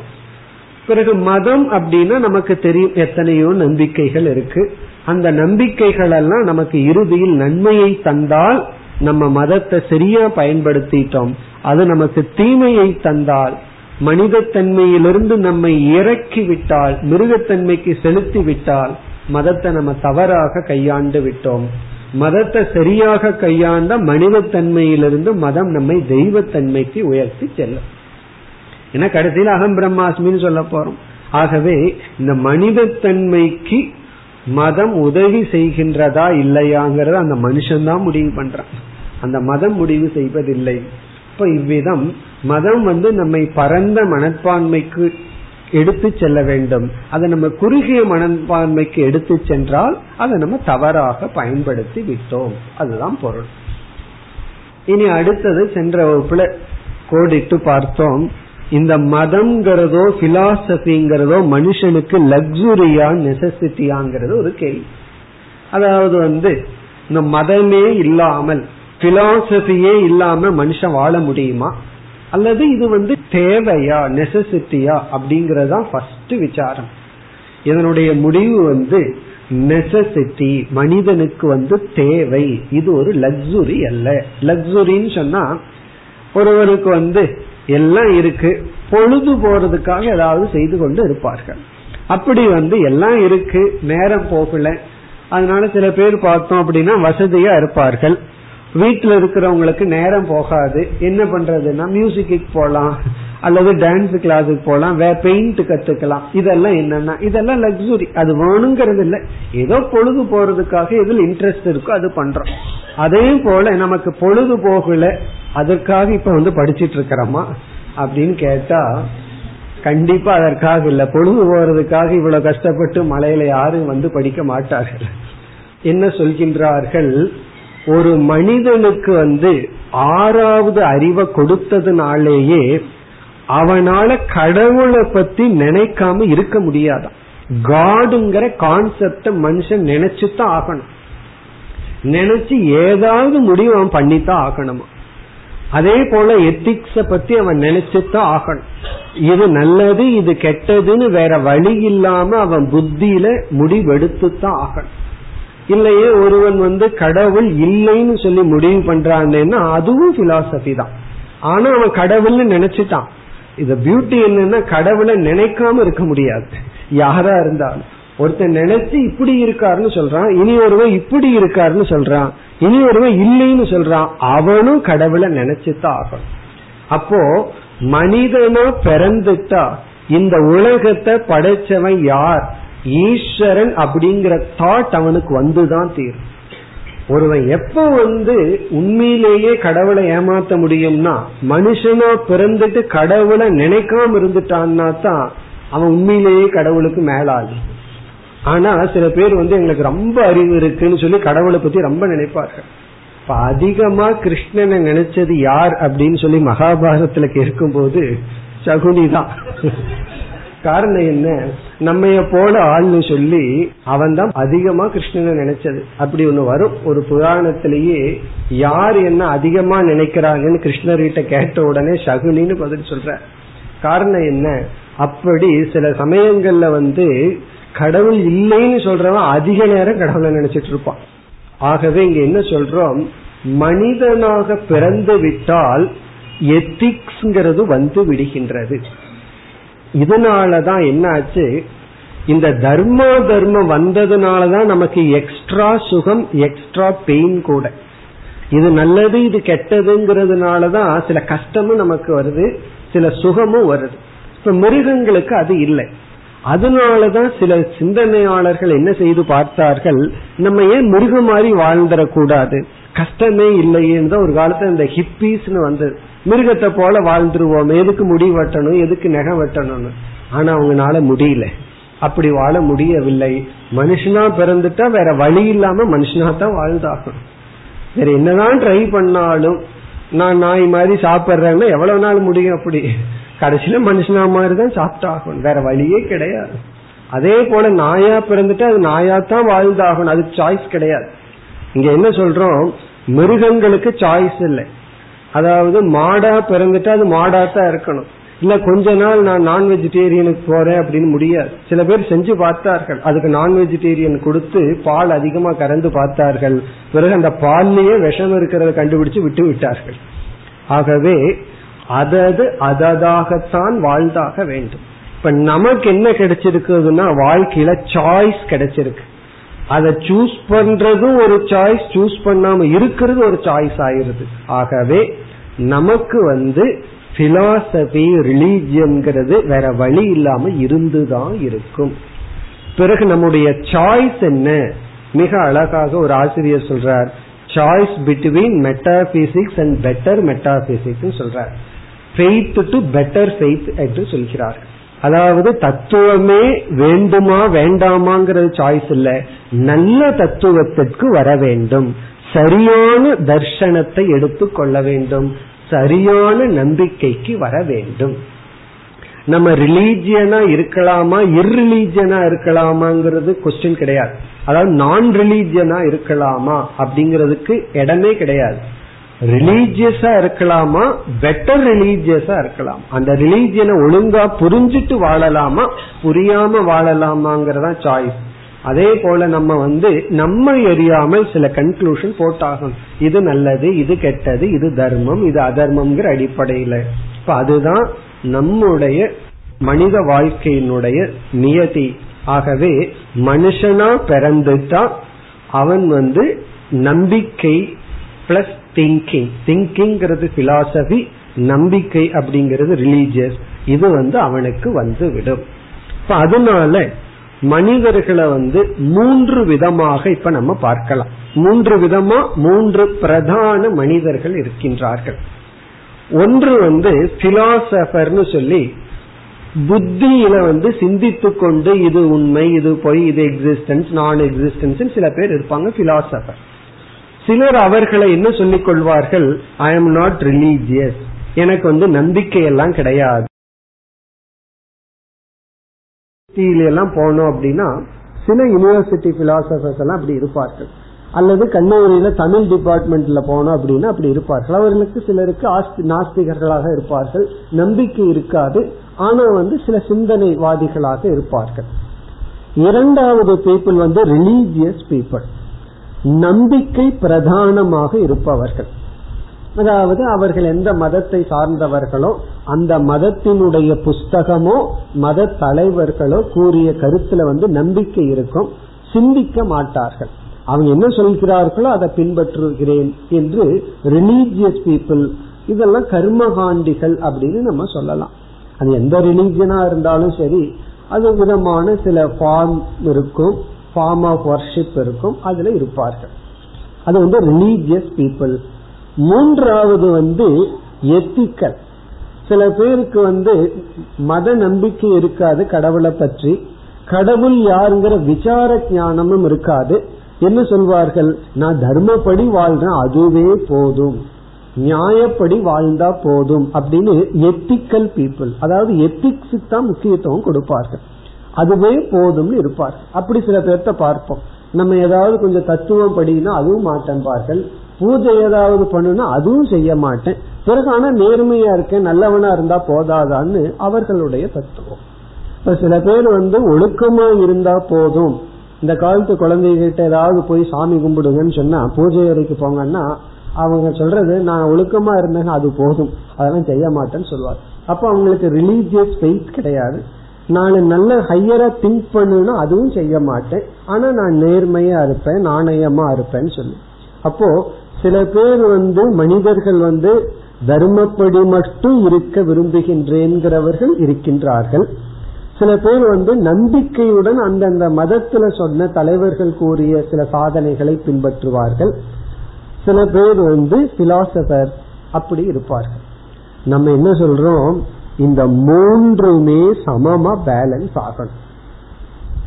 பிறகு மதம் அப்படின்னா நமக்கு தெரியும் எத்தனையோ நம்பிக்கைகள் இருக்கு. அந்த நம்பிக்கைகள் எல்லாம் நமக்கு இறுதியில் நன்மையை தந்தால் நம்ம மதத்தை சரியா பயன்படுத்திட்டோம். அது நமக்கு தீமையை தந்தால் மனிதத்தன்மையிலிருந்து நம்மை இறக்கி விட்டால் மிருகத்தன்மைக்கு செலுத்தி விட்டால் மதத்தை நம்ம தவறாக கையாண்டு விட்டோம். மதத்தை சரியாக கையாண்ட மனிதத்தன்மையிலிருந்து மதம் நம்மை தெய்வத்தன்மைக்கு உயர்த்தி செல்லும். ஏன்னா கடைசியில் அகம் பிரம்மாஸ்மின்னு சொல்ல போறோம். ஆகவே இந்த மனிதத்தன்மைக்கு மதம் உதவி செய்கின்றதா இல்லையாங்கிறத அந்த மனுஷன் தான் முடிவு பண்றான். அந்த மதம் முடிவு செய்வதில்லை. இப்ப இவ்விதம் மதம் வந்து நம்மை பரந்த மனப்பான்மைக்கு எடுத்து செல்ல வேண்டும். அதை நம்ம குறுகிய மனப்பான்மைக்கு எடுத்து சென்றால் அதை நம்ம தவறாக பயன்படுத்தி விட்டோம். அதுதான் பொருள். இனி அடுத்தது சென்ற வகுப்புல கோடிட்டு பார்த்தோம். இந்த மதம்ங்கிறதோ பிலாசபிங்கிறதோ மனுஷனுக்கு லக்ஸுரியா நெசசிட்டியாங்கிறது ஒரு கேள்வி. அதாவது வந்து இந்த மதமே இல்லாமல் பிலாசபியே இல்லாம மனுஷன் வாழ முடியுமா? அல்லது இது வந்து தேவையா நெசசிட்டியா அப்படிங்கறதா ஃபர்ஸ்ட் விசாரம். இதனுடைய முடிவு வந்து நெசசிட்டி மனிதனுக்கு வந்து தேவை. இது ஒரு லக்ஸுரி அல்ல. லக்ஸுரின்னு சொன்னா ஒருவருக்கு வந்து எல்லாம் இருக்கு பொழுது போறதுக்காக ஏதாவது செய்து கொண்டு இருப்பார்கள். அப்படி வந்து எல்லாம் இருக்கு நேரம் போகல. அதனால சில பேர் பார்த்தோம் அப்படின்னா வசதியா இருப்பார்கள். வீட்டுல இருக்கிறவங்களுக்கு நேரம் போகாது. என்ன பண்றதுன்னா மியூசிக்கு போலாம் அல்லது டான்ஸ் கிளாஸுக்கு போலாம் வே பெயிண்ட் கத்துக்கலாம். இதெல்லாம் என்னன்னா இதெல்லாம் லக்ஸுரி அது வேணுங்கிறது இல்லை. ஏதோ பொழுது போறதுக்காக எதில் இன்ட்ரெஸ்ட் இருக்கோ அது பண்றோம். அதே போல நமக்கு பொழுது போகல அதற்காக இப்ப வந்து படிச்சிட்டு இருக்கிறோமா? அப்படின்னு கேட்டா கண்டிப்பா அதற்காக இல்ல. பொழுது போறதுக்காக இவ்வளவு கஷ்டப்பட்டு மலையில யாரும் வந்து படிக்க மாட்டார்கள். என்ன சொல்கின்றார்கள்? ஒரு மனிதனுக்கு வந்து ஆறாவது அறிவை கொடுத்ததுனாலேயே அவனால கடவுளை பத்தி நினைக்காம இருக்க முடியாதான். காடுங்கிற கான்செப்ட மனுஷன் நினைச்சுதான் ஆகணும். நினைச்சு ஏதாவது முடிவு அவன் பண்ணித்தான் ஆகணுமா? அதே போல எத்திக்ஸ பத்தி அவன் நினைச்சுதான் ஆகணும். இது நல்லது இது கெட்டதுன்னு வேற வழி இல்லாம அவன் புத்தியில முடிவெடுத்துதான் ஆகணும். இல்லையே ஒருவன் வந்து கடவுள் இல்லைன்னு சொல்லி முடிவு பண்றான்னா அதுவும் பிலாசபி தான். ஆனா அவன் கடவுள்னு நினைச்சிட்டான். இது பியூட்டி என்னன்னா கடவுளை நினைக்காம இருக்க முடியாது. யாரா இருந்தாலும். ஒருத்தன் நினைச்சு இப்படி இருக்காருன்னு சொல்றான் இனி ஒருவன் இப்படி இருக்காருன்னு சொல்றான் இனி ஒருவன் இல்லைன்னு சொல்றான் அவனும் கடவுளை நினைச்சுதான் ஆகணும். அப்போ மனிதனா பிறந்துட்டா இந்த உலகத்தை படைச்சவன் யார்? ஈஸ்வரன் அப்படிங்கிற தாட் அவனுக்கு வந்துதான் தீரும். ஒருவன் எப்ப வந்து உண்மையிலேயே கடவுளை ஏமாத்த முடியும்னா மனுஷனா பிறந்துட்டு கடவுளை நினைக்காம இருந்துட்டான்னா தான் அவன் உண்மையிலேயே கடவுளுக்கு மேலாளி. ஆனா சில பேர் வந்து எங்களுக்கு ரொம்ப அறிவு இருக்குன்னு சொல்லி கடவுளை பத்தி ரொம்ப நினைப்பார்கள். இப்ப அதிகமா கிருஷ்ணனை நினைச்சது யார் அப்படின்னு சொல்லி மகாபாரதத்துல கேட்கும் போது சகுனி தான் காரணம் என்ன? நம்மைய போல ஆள்னு சொல்லி அவன் தான் அதிகமா கிருஷ்ணனை நினைச்சது. அப்படி ஒண்ணு வரும். ஒரு புராணத்திலேயே யார் என்ன அதிகமா நினைக்கிறாங்கன்னு கிருஷ்ணர்கிட்ட கேட்ட உடனே சகுனின்னு பதில் சொல்ற. காரணம் என்ன? அப்படி சில சமயங்கள்ல வந்து கடவுள் இல்லைன்னு சொல்றவன் அதிக நேரம் கடவுளை நினைச்சிட்டு இருப்பான். ஆகவே இங்க என்ன சொல்றோம்? மனிதனாக பிறந்து விட்டால் எத்திக்ஸ்ங்கிறது வந்து விடுகின்றது. இதனாலதான் என்னாச்சு? இந்த தர்மா தர்மம் வந்ததுனாலதான் நமக்கு எக்ஸ்ட்ரா சுகம் எக்ஸ்ட்ரா பெயின் கூட. இது நல்லது இது கெட்டதுங்கிறதுனாலதான் சில கஷ்டமும் நமக்கு வருது சில சுகமும் வருது. இப்ப மிருகங்களுக்கு அது இல்லை. அதனாலதான் சில சிந்தனையாளர்கள் என்ன செய்து பார்த்தார்கள் நம்ம ஏன் மிருகம் மாதிரி வாழ்ந்துடக்கூடாது? கஷ்டமே இல்லையேன்னு தான் ஒரு காலத்துல இந்த ஹிப்பீஸ்னு வந்தது. மிருகத்தை போல வாழ்ந்துருவோம். எதுக்கு முடி வெட்டணும்? எதுக்கு நெகை வெட்டணும்னு? ஆனா அவங்கனால முடியல. அப்படி வாழ முடியவில்லை. மனுஷனா பிறந்துட்டா வேற வழி இல்லாம மனுஷனா தான் வாழ்ந்தாகும் வேற என்னதான் ட்ரை பண்ணாலும் நான் நாய் மாதிரி சாப்பிட்றேன்னா எவ்வளவு நாள் முடியும் அப்படி? கடைசியில மனுஷனா மாதிரி தான் சாப்பிட்டாகணும். வேற வழியே கிடையாது. அதே போல நாயா பிறந்துட்டு அது நாயா தான் வாழ்ந்தாகணும். அது சாய்ஸ் கிடையாது. இங்க என்ன சொல்றோம்? மிருகங்களுக்கு சாய்ஸ் இல்லை. அதாவது மாடா பிறந்துட்டா அது மாடா தான் இருக்கணும். இல்ல கொஞ்ச நாள் நான் நான் வெஜிடேரியனுக்கு போறேன் அப்படின்னு முடியாது. சில பேர் செஞ்சு பார்த்தார்கள். அதுக்கு நான் வெஜிடேரியன் கொடுத்து பால் அதிகமா கறந்து பார்த்தார்கள். பிறகு அந்த பால்லயே விஷம் இருக்கிறத கண்டுபிடிச்சு விட்டு விட்டார்கள். ஆகவே அதது அததாகத்தான் வாழ்ந்தாக வேண்டும். இப்ப நமக்கு என்ன கிடைச்சிருக்குதுன்னா வாழ்க்கையில சாய்ஸ் கிடைச்சிருக்கு. அதை சூஸ் பண்றதும் ஒரு சாய்ஸ் சூஸ் பண்ணாம இருக்கிறது ஒரு சாய்ஸ் ஆயிருது ஆகவே நமக்கு வந்து பிலாசபி ரிலீஜியன்கிறது வேற வழி இல்லாம இருந்துதான் இருக்கும். பிறகு நம்முடைய சாய்ஸ் என்ன? மிக அழகாக ஒரு ஆசிரியர் சொல்றார். Choice between metaphysics and better metaphysics சொல்றார். ஃபெய்த் டு பெட்டர் ஃபெய்த் என்று சொல்கிறார் அதாவது தத்துவமே வேண்டுமா வேண்டாமாங்கிறது சாய்ஸ் இல்ல. நல்ல தத்துவத்திற்கு வர வேண்டும். சரியான தர்ஷனத்தை எடுத்துக்கொள்ள வேண்டும். சரியான நம்பிக்கைக்கு வர வேண்டும். நம்ம ரிலீஜியனா இருக்கலாமா இர்ரிலீஜியனா இருக்கலாமாங்கிறது கொஸ்டின் கிடையாது. அதாவது நான் ரிலீஜியனா இருக்கலாமா அப்படிங்கறதுக்கு இடமே கிடையாது. ரிலீஜியஸா இருக்கலாமா? பெட்டர் ரிலீஜியஸா இருக்கலாம். அந்த ரிலீஜியனை ஒழுங்கா புரிஞ்சிட்டு வாழலாமா? புரியாம வாழலாமாங்கிறதா சாய்ஸ் அதே போல நம்ம வந்து நம்ம எரியாமல் சில கன்க்ளூஷன் போட்டாகும் இது நல்லது இது கெட்டது இது தர்மம் இது அதர்மம்ங்கிற அடிப்படையில. இப்ப அதுதான் நம்முடைய மனித வாழ்க்கையினுடைய நியதி. ஆகவே மனுஷனா பிறந்துட்டா அவன் வந்து நம்பிக்கை பிளஸ் திங்கிங் திங்கிங்கிறது பிலாசபி நம்பிக்கை அப்படிங்கிறது ரிலீஜியஸ் இது வந்து அவனுக்கு வந்து விடும் இப்ப அதனால மனிதர்களை வந்து மூன்று விதமாக இப்ப நம்ம பார்க்கலாம். மூன்று விதமா மூன்று பிரதான மனிதர்கள் இருக்கின்றார்கள். ஒன்று வந்து பிலாசபர்னு சொல்லி புத்தியில வந்து சிந்தித்து கொண்டு இது உண்மை இது பொய் இது எக்ஸிஸ்டன்ஸ் நான் எக்ஸிஸ்டன்ஸ் சில பேர் இருப்பாங்க பிலாசபர் சிலர் அவர்களை என்ன சொல்லிக் கொள்வார்கள்? ஐ எம் நாட் ரிலீஜியஸ் எனக்கு வந்து நம்பிக்கை எல்லாம் கிடையாது. எல்லாம் போனோம் அப்படின்னா சில யூனிவர்சிட்டி பிலாசபர்ஸ் எல்லாம் அப்படி இருப்பார்கள். அல்லது கல்லூரியில தமிழ் டிபார்ட்மெண்ட்ல போனோம் அப்படின்னா அப்படி இருப்பார்கள். அவர்களுக்கு சிலருக்கு நாஸ்திகர்களாக இருப்பார்கள். நம்பிக்கை இருக்காது. ஆனா வந்து சில சிந்தனைவாதிகளாக இருப்பார்கள். இரண்டாவது பீப்புள் வந்து ரிலீஜியஸ் பீப்புள் நம்பிக்கை பிரதானமாக இருப்பவர்கள். அதாவது அவர்கள் எந்த மதத்தை சார்ந்தவர்களோ அந்த மதத்தினுடைய புஸ்தகமோ மத தலைவர்களோ கூறிய கருத்துல வந்து நம்பிக்கை இருக்கும் சிந்திக்க மாட்டார்கள். அவங்க என்ன சொல்கிறார்களோ அதை பின்பற்றுகிறேன் என்று ரிலீஜியஸ் பீப்புள் இதெல்லாம் கர்மகாண்டிகள் அப்படின்னு நம்ம சொல்லலாம். அது எந்த ரிலீஜியனா இருந்தாலும் சரி அது விதமான சில ஃபார்ம் இருக்கும். ஃபார்ம் ஆஃப் வர்ஷிப் இருக்கும் அதுல இருப்பார்கள். அது வந்து ரிலீஜியஸ் பீப்புள் மூன்றாவது வந்து எத்திக்கல் சில பேருக்கு வந்து மத நம்பிக்கை இருக்காது கடவுளை பற்றி. கடவுள் யாருங்கிற விசார ஞானமும் இருக்காது. என்ன சொல்வார்கள்? நான் தர்மப்படி வாழ்றேன் அதுவே போதும். நியாயப்படி வாழ்ந்தா போதும் அப்படின்னு எத்திக்கல் பீப்புள் அதாவது எத்திக்ஸுக்கு தான் முக்கியத்துவம் கொடுப்பார்கள். அதுவே போதும்னு இருப்பார். அப்படி சில பேர்த்த பார்ப்போம். நம்ம ஏதாவது கொஞ்சம் தத்துவம் படினா அதுவும் மாட்டேன்பார்கள் பூஜை ஏதாவது பண்ணுனா அதுவும் செய்ய மாட்டேன். பிறகு ஆனா நேர்மையா இருக்கேன் நல்லவனா இருந்தா போதாதான்னு அவர்களுடைய தத்துவம். இப்ப சில பேர் வந்து ஒழுக்கமா இருந்தா போதும். இந்த காலத்து குழந்தைகிட்ட ஏதாவது போய் சாமி கும்பிடுங்கன்னு சொன்னா பூஜை அறைக்கு போங்கன்னா அவங்க சொல்றது நான் ஒழுக்கமா இருந்தேன் அது போதும். அதெல்லாம் செய்ய மாட்டேன்னு சொல்லுவார் அப்ப அவங்களுக்கு ரிலீஜியஸ் ஃபெய்த் கிடையாது. நான் நல்ல ஹையரா திங்க் பண்ணுனா அதுவும் செய்ய மாட்டேன். ஆனா நான் நேர்மையா இருப்பேன் நாணயமா இருப்பேன்னு சொல்லி. அப்போ சில பேர் வந்து மனிதர்கள் வந்து தர்மப்படி மட்டும் இருக்க விரும்புகின்றேங்கிறவர்கள் இருக்கின்றார்கள். சில பேர் வந்து நம்பிக்கையுடன் அந்தந்த மதத்துல சொன்ன தலைவர்கள் கூறிய சில சாதனைகளை பின்பற்றுவார்கள். சில பேர் வந்து பிலாசபர் அப்படி இருப்பார்கள். நம்ம என்ன சொல்றோம்? இந்த மூன்றுமே சமமா பேலன்ஸ் ஆகணும்.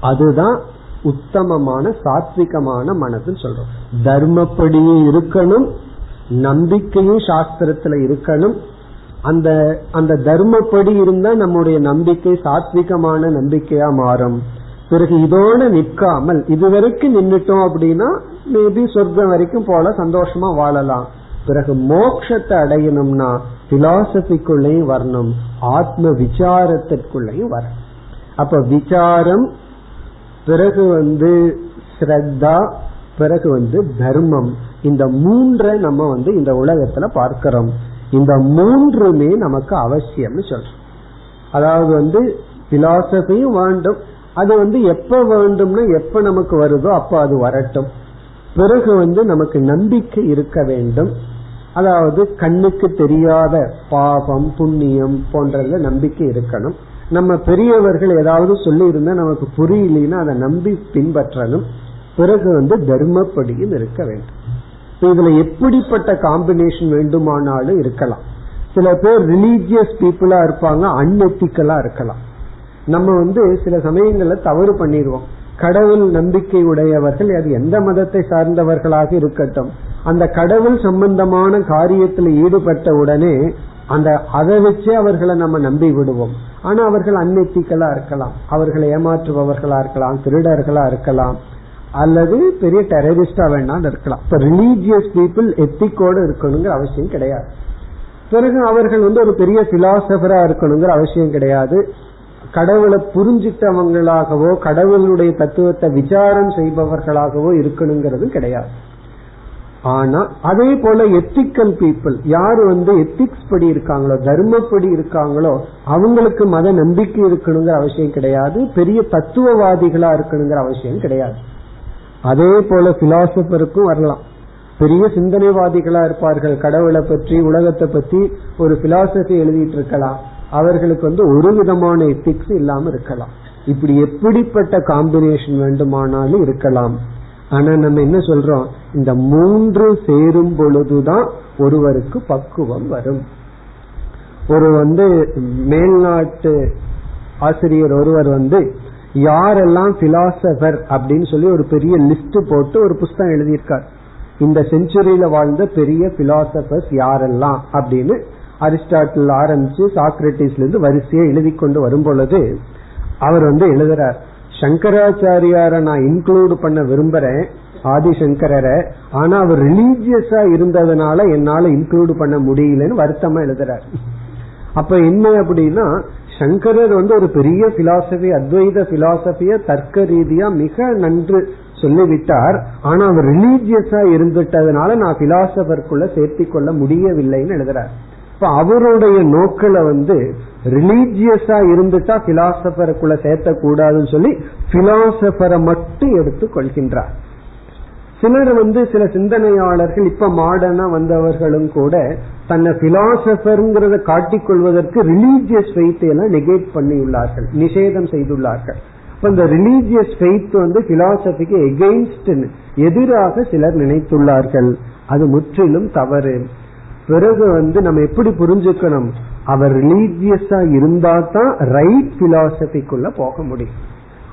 அதுதான் உத்தமமான சாத்விகமான மனதுன்னு சொல்றோம். தர்மப்படியும் இருக்கணும் நம்பிக்கையும் சாஸ்திரத்துல இருக்கணும். அந்த அந்த தர்மப்படி இருந்தா நம்முடைய நம்பிக்கை சாத்விகமான நம்பிக்கையா மாறும். பிறகு இதோட நிற்காமல் இதுவரைக்கும் நின்றுட்டோம் அப்படின்னா மேபி சொர்க்கம் வரைக்கும் போல சந்தோஷமா வாழலாம். பிறகு மோக்ஷத்தை அடையணும்னா பிலாசபிக்குள்ளேயும் வரணும் ஆத்ம விசாரத்திற்குள்ளேயும் வரணும். அப்ப விசாரம் பிறகு வந்து ஸ்ரத்தா பிறகு வந்து தர்மம். இந்த மூன்றை நம்ம வந்து இந்த உலகத்துல பார்க்கிறோம். இந்த மூன்றுமே நமக்கு அவசியம்னு சொல்றோம். அதாவது வந்து பிலாசபியும் வேண்டும். அது வந்து எப்ப வேண்டும்னா எப்ப நமக்கு வருதோ அப்ப அது வரட்டும். பிறகு வந்து நமக்கு நம்பிக்கை இருக்க வேண்டும். அதாவது கண்ணுக்கு தெரியாத பாபம் புண்ணியம் போன்றதுல நம்பிக்கை இருக்கணும். நம்ம பெரியவர்கள் ஏதாவது சொல்லி இருந்தா நமக்கு புரியலன்னா அதை நம்பி பின்பற்றணும். பிறகு வந்து தர்மப்படியும் இருக்க வேண்டும். இதுல எப்படிப்பட்ட காம்பினேஷன் வேண்டுமானாலும் இருக்கலாம். சில பேர் ரிலீஜியஸ் பீப்புளா இருப்பாங்க அன்எத்திக்கலா இருக்கலாம். நம்ம வந்து சில சமயங்கள்ல தவறு பண்ணிடுவோம் கடவுள் நம்பிக்கை உடையவர்கள் அது எந்த மதத்தை சார்ந்தவர்களாக இருக்கட்டும். அந்த கடவுள் சம்பந்தமான காரியத்தில் ஈடுபட்ட உடனே அந்த அதை வச்சே அவர்களை நம்ம நம்பி விடுவோம். ஆனா அவர்கள் அன்எத்திக்கலா இருக்கலாம். அவர்களை ஏமாற்றுபவர்களா இருக்கலாம். திருடர்களா இருக்கலாம். அல்லது பெரிய டெரரிஸ்டா வேணாலும் இருக்கலாம். இப்ப ரிலீஜியஸ் பீப்புள் எத்திக்கோடு இருக்கணுங்கிற அவசியம் கிடையாது. பிறகு அவர்கள் வந்து ஒரு பெரிய பிலாசபரா இருக்கணுங்கிற அவசியம் கிடையாது. கடவுளை புரிஞ்சிட்டவங்களாகவோ கடவுளுடைய தத்துவத்தை விசாரம் செய்பவர்களாகவோ இருக்கணுங்கிறது கிடையாது. ஆனா அதே போல எத்திக்கல் பீப்புள் யாரு வந்து எத்திக்ஸ் படி இருக்காங்களோ தர்மப்படி இருக்காங்களோ அவங்களுக்கு மத நம்பிக்கை இருக்கணுங்கிற அவசியம் கிடையாது பெரிய தத்துவவாதிகளா இருக்கணுங்கிற அவசியம் கிடையாது. அதே போல பிலாசபருக்கும் வரலாம். பெரிய சிந்தனைவாதிகளா இருப்பார்கள் கடவுளை பற்றி உலகத்தை பற்றி ஒரு பிலாசபி எழுதிட்டு இருக்கலாம். அவர்களுக்கு வந்து ஒரு விதமான எத்திக்ஸ் இல்லாம இருக்கலாம். இப்படி எப்படிப்பட்ட காம்பினேஷன் வேண்டுமானாலும் இருக்கலாம். ஆனா நம்ம என்ன சொல்றோம்? இந்த மூன்று சேரும் பொழுதுதான் ஒருவருக்கு பக்குவம் வரும். ஒரு வந்து மேல்நாட்டு ஆசிரியர் ஒருவர் வந்து யாரெல்லாம் பிலாசபர் அப்படின்னு சொல்லி ஒரு பெரிய லிஸ்ட் போட்டு ஒரு புஸ்தகம் எழுதியிருக்கார். இந்த செஞ்சுரியில வாழ்ந்த பெரிய பிலாசபர்ஸ் யாரெல்லாம் அப்படின்னு அரிஸ்டாட்டில் ஆரம்பிச்சு சாக்ரட்டிஸ்ல இருந்து வரிசையை எழுதி கொண்டு வரும் பொழுது அவர் வந்து எழுதுறார் சங்கராச்சாரியார நான் இன்க்ளூடு பண்ண விரும்புறேன் ஆதிசங்கரரை. ஆனா அவர் ரிலீஜியஸா இருந்ததுனால என்னால இன்க்ளூடு பண்ண முடியலன்னு வருத்தமா எழுதுறாரு. அப்ப என்ன அப்படின்னா சங்கரர் வந்து ஒரு பெரிய பிலாசபி அத்வைத பிலாசபிய தர்க்க ரீதியா மிக நன்று சொல்லிவிட்டார். ஆனா அவர் ரிலீஜியஸா இருந்துட்டதுனால நான் பிலாசபருக்குள்ள சேர்த்தி கொள்ள முடியவில்லைன்னு எழுதுறார். இப்ப அவருடைய நோக்கில வந்து ரிலீஜியஸா இருந்துட்டா பிலாசபருக்குள்ள சேர்த்த கூடாதுன்னு சொல்லி பிலாசபரை மட்டும் எடுத்து கொள்கின்றார். சிலர் வந்து சில சிந்தனையாளர்கள் இப்ப மாடர்னா வந்தவர்களும் கூட தன்னை பிலாசபருங்கிறத காட்டிக்கொள்வதற்கு ரிலீஜியஸ் ஃபெய்த்தை எல்லாம் நெகேட் பண்ணியுள்ளார்கள் நிஷேதம் செய்துள்ளார்கள். இப்ப இந்த ரிலீஜியஸ் ஃபெய்த் வந்து பிலாசபிக்கு எகெயின்ஸ்ட் எதிராக சிலர் நினைத்துள்ளார்கள். அது முற்றிலும் தவறு. பிறகு வந்து நம்ம எப்படி புரிஞ்சுக்கணும்? அவர் ரிலீஜியஸா இருந்தா தான் ரைட் பிலாசபிக்குள்ள போக முடியும்.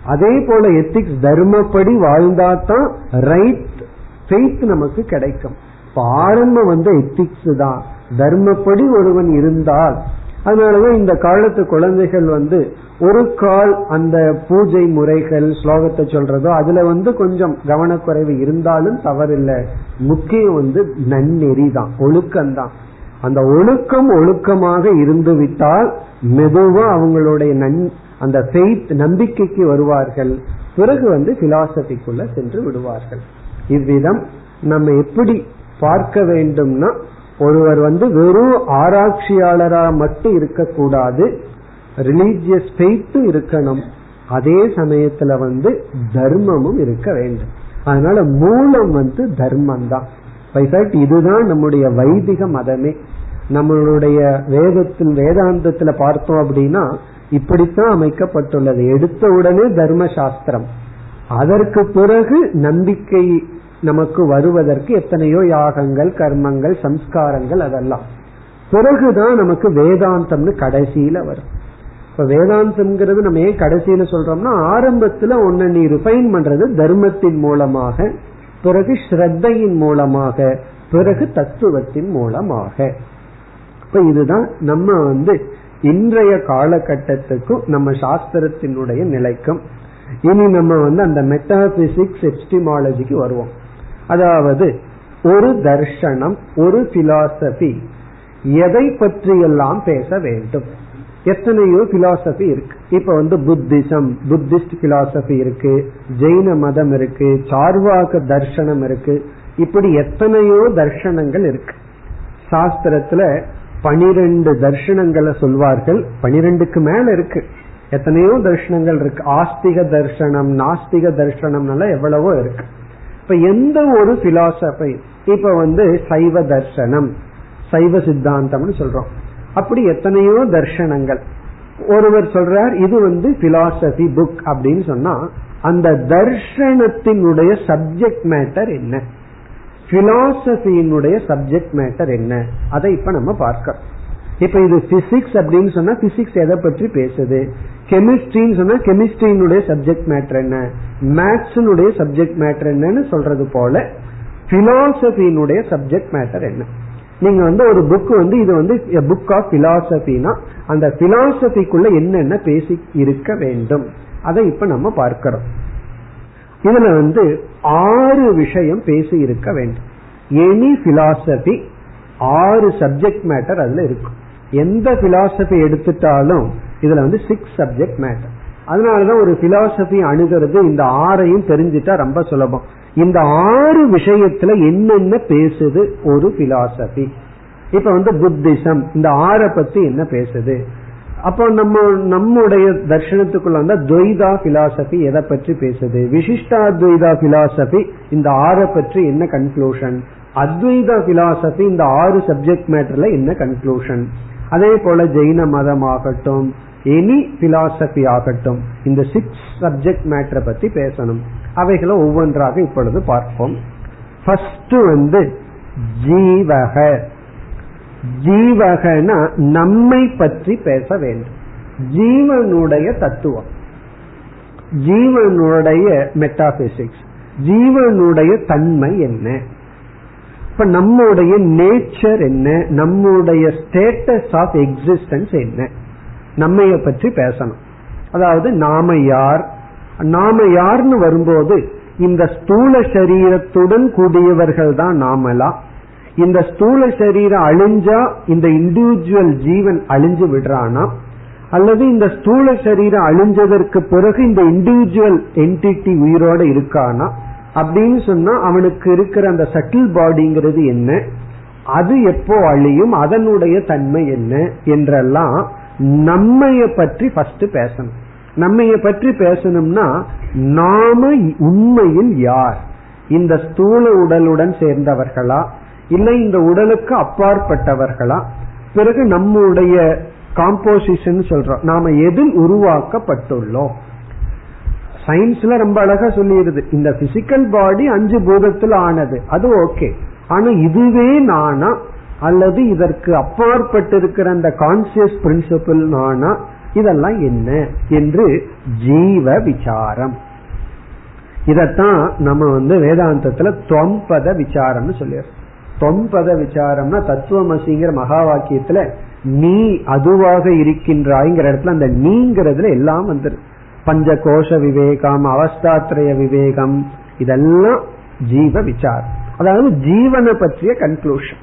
அதே போல எத்திக்ஸ் தர்மப்படி வாழ்ந்தா தான் ரைட் ஃபெய்த் நமக்கு கிடைக்கும். இப்ப ஆரம்பம் வந்து எத்திக்ஸ் தான். தர்மப்படி ஒருவன் இருந்தால் அதனாலதான் இந்த காலத்து குழந்தைகள் வந்து ஒரு கால் அந்த பூஜை முறைகள் ஸ்லோகத்தை சொல்றதோ அதுல வந்து கொஞ்சம் கவனக்குறைவு இருந்தாலும் தவறில்லை. முக்கியம் வந்து நன்னெறி தான் ஒழுக்கம்தான் அந்த ஒழுக்கம் ஒழுக்கமாக இருந்து விட்டால் மெதுவா அவங்களுடைய நன் அந்த ஃபெய்த் நம்பிக்கைக்கு வருவார்கள். பிறகு வந்து பிலாசபிக்குள்ள சென்று விடுவார்கள். இவ்விதம் நம்ம எப்படி பார்க்க வேண்டும்னா ஒருவர் வந்து வெறும் ஆராய்ச்சியாளரா மட்டும் இருக்கக்கூடாது ரிலீஜியஸ் ஃபெய்த்தும் இருக்கணும். அதே சமயத்துல வந்து தர்மமும் இருக்க வேண்டும். அதனால மூலம் வந்து தர்மம் தான் இதுதான் நம்முடைய வைதிக மதமே. நம்மளுடைய வேதத்தில் வேதாந்தத்துல பார்த்தோம் அப்படின்னா இப்படித்தான் அமைக்கப்பட்டுள்ளது. எடுத்த உடனே தர்ம சாஸ்திரம் அதற்கு பிறகு நம்பிக்கை நமக்கு வருவதற்கு எத்தனையோ யாகங்கள் கர்மங்கள் சம்ஸ்காரங்கள் அதெல்லாம். பிறகுதான் நமக்கு வேதாந்தம்னு கடைசியில வரும். இப்ப வேதாந்தம்ங்கிறது நம்ம ஏன் கடைசியில சொல்றோம்னா ஆரம்பத்துல ஒன்னு நீ ரிஃபைன் பண்றது தர்மத்தின் மூலமாக பிறகு ஸ்ரத்தையின் மூலமாக பிறகு தத்துவத்தின் மூலமாக. இப்ப இதுதான் நம்ம வந்து இன்றைய காலகட்டத்துக்கும் நம்ம சாஸ்திரத்தினுடைய நிலைக்கும். இனி நம்ம வந்து அந்த மெட்டாபிசிக்ஸ் எப்டிமாலஜிக்கு வருவோம். அதாவது ஒரு தர்ஷனம் ஒரு பிலாசபி எதை பற்றியெல்லாம் பேச வேண்டும்? எத்தனையோ பிலாசபி இருக்கு. இப்ப வந்து புத்திசம் புத்திஸ்ட் பிலாசபி இருக்கு ஜெயின மதம் இருக்கு சார்வாக தர்ஷனம் இருக்கு. இப்படி எத்தனையோ தர்ஷனங்கள் இருக்கு. சாஸ்திரத்துல பனிரெண்டு தர்ஷனங்களை சொல்வார்கள். பனிரெண்டுக்கு மேல இருக்கு. எத்தனையோ தர்ஷனங்கள் இருக்கு. ஆஸ்திக தர்ஷனம் நாஸ்திக தர்ஷனம் எவ்வளவோ இருக்கு. இப்ப எந்த ஒரு பிலாசபி இப்ப வந்து சைவ தர்ஷனம் சைவ சித்தாந்தம்னு சொல்றோம். அப்படி எத்தனையோ தர்ஷனங்கள் ஒருவர் சொல்றார் இது வந்து பிலாசபி புக் அப்படின்னு சொன்னா அந்த தர்ஷனத்தினுடைய சப்ஜெக்ட் மேட்டர் என்ன? பிலாசபியினுடைய சப்ஜெக்ட் மேட்டர் என்ன? அதை இப்ப நம்ம பார்க்கிறோம். இப்ப இது பிசிக்ஸ் அப்படின்னு சொன்னா பிசிக்ஸ் எதை பற்றி பேசுது? கெமிஸ்ட்ரின்னு சொன்னா கெமிஸ்ட்ரியினுடைய சப்ஜெக்ட் மேட்டர் என்ன? மேத்ஸினுடைய சப்ஜெக்ட் மேட்டர் என்னன்னு சொல்றது போல பிலாசபியினுடைய சப்ஜெக்ட் மேட்டர் என்ன? நீங்க வந்து ஒரு புக் வந்து இது வந்து புக் ஆஃப் பிலாசபினா அந்த பிலாசபிக்குள்ள என்னென்ன பேசி இருக்க வேண்டும்? அதை இப்ப நம்ம பார்க்கிறோம். இதுல வந்து ஆறு விஷயம் பேசி இருக்க வேண்டும். எனி பிலாசபி ஆறு சப்ஜெக்ட் மேட்டர் அதுல இருக்கும் எந்த பிலாசபி எடுத்துட்டாலும் இதுல வந்து சிக்ஸ் சப்ஜெக்ட் மேட்டர் அதனாலதான் ஒரு பிலாசபி அணுகிறது இந்த ஆறையும் தெரிஞ்சுட்டா ரொம்ப சுலபம். இந்த ஆறு விஷயத்துல என்னென்ன பேசுது ஒரு பிலாசபி இப்ப வந்து புத்திசம் இந்த ஆறை பத்தி என்ன பேசுது? அப்போ நம்ம நம்முடைய தர்சனத்துக்குள்ள வந்தா துவைதா பிலாசபி எதை பற்றி பேசுது? விசிஷ்டா துவைதா பிலாசபி இந்த ஆறை பற்றி என்ன கன்க்ளூஷன் அத்வைதா பிலாசபி இந்த ஆறு சப்ஜெக்ட் மேட்டர்ல என்ன கன்க்ளூஷன் அதே போல ஜெயின மதம் ஆகட்டும் எனி பிலாசபி ஆகட்டும் இந்த சிக்ஸ் சப்ஜெக்ட் மேட்டரை பத்தி பேசணும். அவைகளை ஒவ்வொன்றாக இப்பொழுது பார்ப்போம். ஃபர்ஸ்ட் வந்து ஜீவக. ஜீவகனா நம்மை பற்றி பேச வேண்டும். ஜீவனுடைய தத்துவம். ஜீவனுடைய மெட்டாபிசிக்ஸ் ஜீவனுடைய தன்மை என்ன? இப்ப நம்முடைய நேச்சர் என்ன? நம்முடைய ஸ்டேட்டஸ் ஆஃப் எக்ஸிஸ்டன்ஸ் என்ன? நம்மைய பற்றி பேசணும். அதாவது நாம யார்? நாம யார்னு வரும்போது இந்த ஸ்தூல சரீரத்துடன் கூடியவர்கள் தான் நாமலா இந்த ஸ்தூல சரீரம் அழிஞ்சா இந்த இண்டிவிஜுவல் ஜீவன் அழிஞ்சு விடுறானா? அல்லது இந்த ஸ்தூல சரீரம் அழிஞ்சதற்கு பிறகு இந்த இண்டிவிஜுவல் என்டிட்டி உயிரோட இருக்கானா? அப்படின்னு சொன்னா அவனுக்கு இருக்கிற அந்த சட்டில் பாடிங்கிறது என்ன? அது எப்போ அழியும்? அதனுடைய தன்மை என்ன? என்றெல்லாம் நம்மைய பற்றி ஃபர்ஸ்ட் பேசணும். நம்மைய பற்றி பேசணும்னா நாம உண்மையில் யார்? இந்த ஸ்தூல உடலுடன் சேர்ந்தவர்களா? இல்லை இந்த உடலுக்கு அப்பாற்பட்டவர்களா? பிறகு நம்முடைய காம்போசிஷன் சொல்றோம். நாம எதில் உருவாக்கப்பட்டுள்ளோம்? சயின்ஸ்ல ரொம்ப அழகா சொல்லிடுது இந்த பிசிக்கல் பாடி அஞ்சு பூதத்துல ஆனது. அது ஓகே ஆனா இதுவே நானா? அல்லது இதற்கு அப்பாற்பட்டு இருக்கிற அந்த கான்சியஸ் பிரின்சிபிள் நானா? இதெல்லாம் என்ன? என்று ஜீவ விசாரம். இதத்தான் நம்ம வந்து வேதாந்தத்துல தொம்பத விசாரம்னு சொல்லிடுறோம் தொம்பத விசாரம்னா தத்துவமசிங்கிற மகா வாக்கியத்துல நீ அதுவாக இருக்கின்றாய்ங்கிற இடத்துல அந்த நீங்கிறதுல எல்லாம் வந்துடும் பஞ்ச கோஷ விவேகம் அவஸ்தாத்திரய விவேகம் இதெல்லாம் ஜீவ விசார் அதாவது ஜீவனை பற்றிய கன்க்ளூஷன்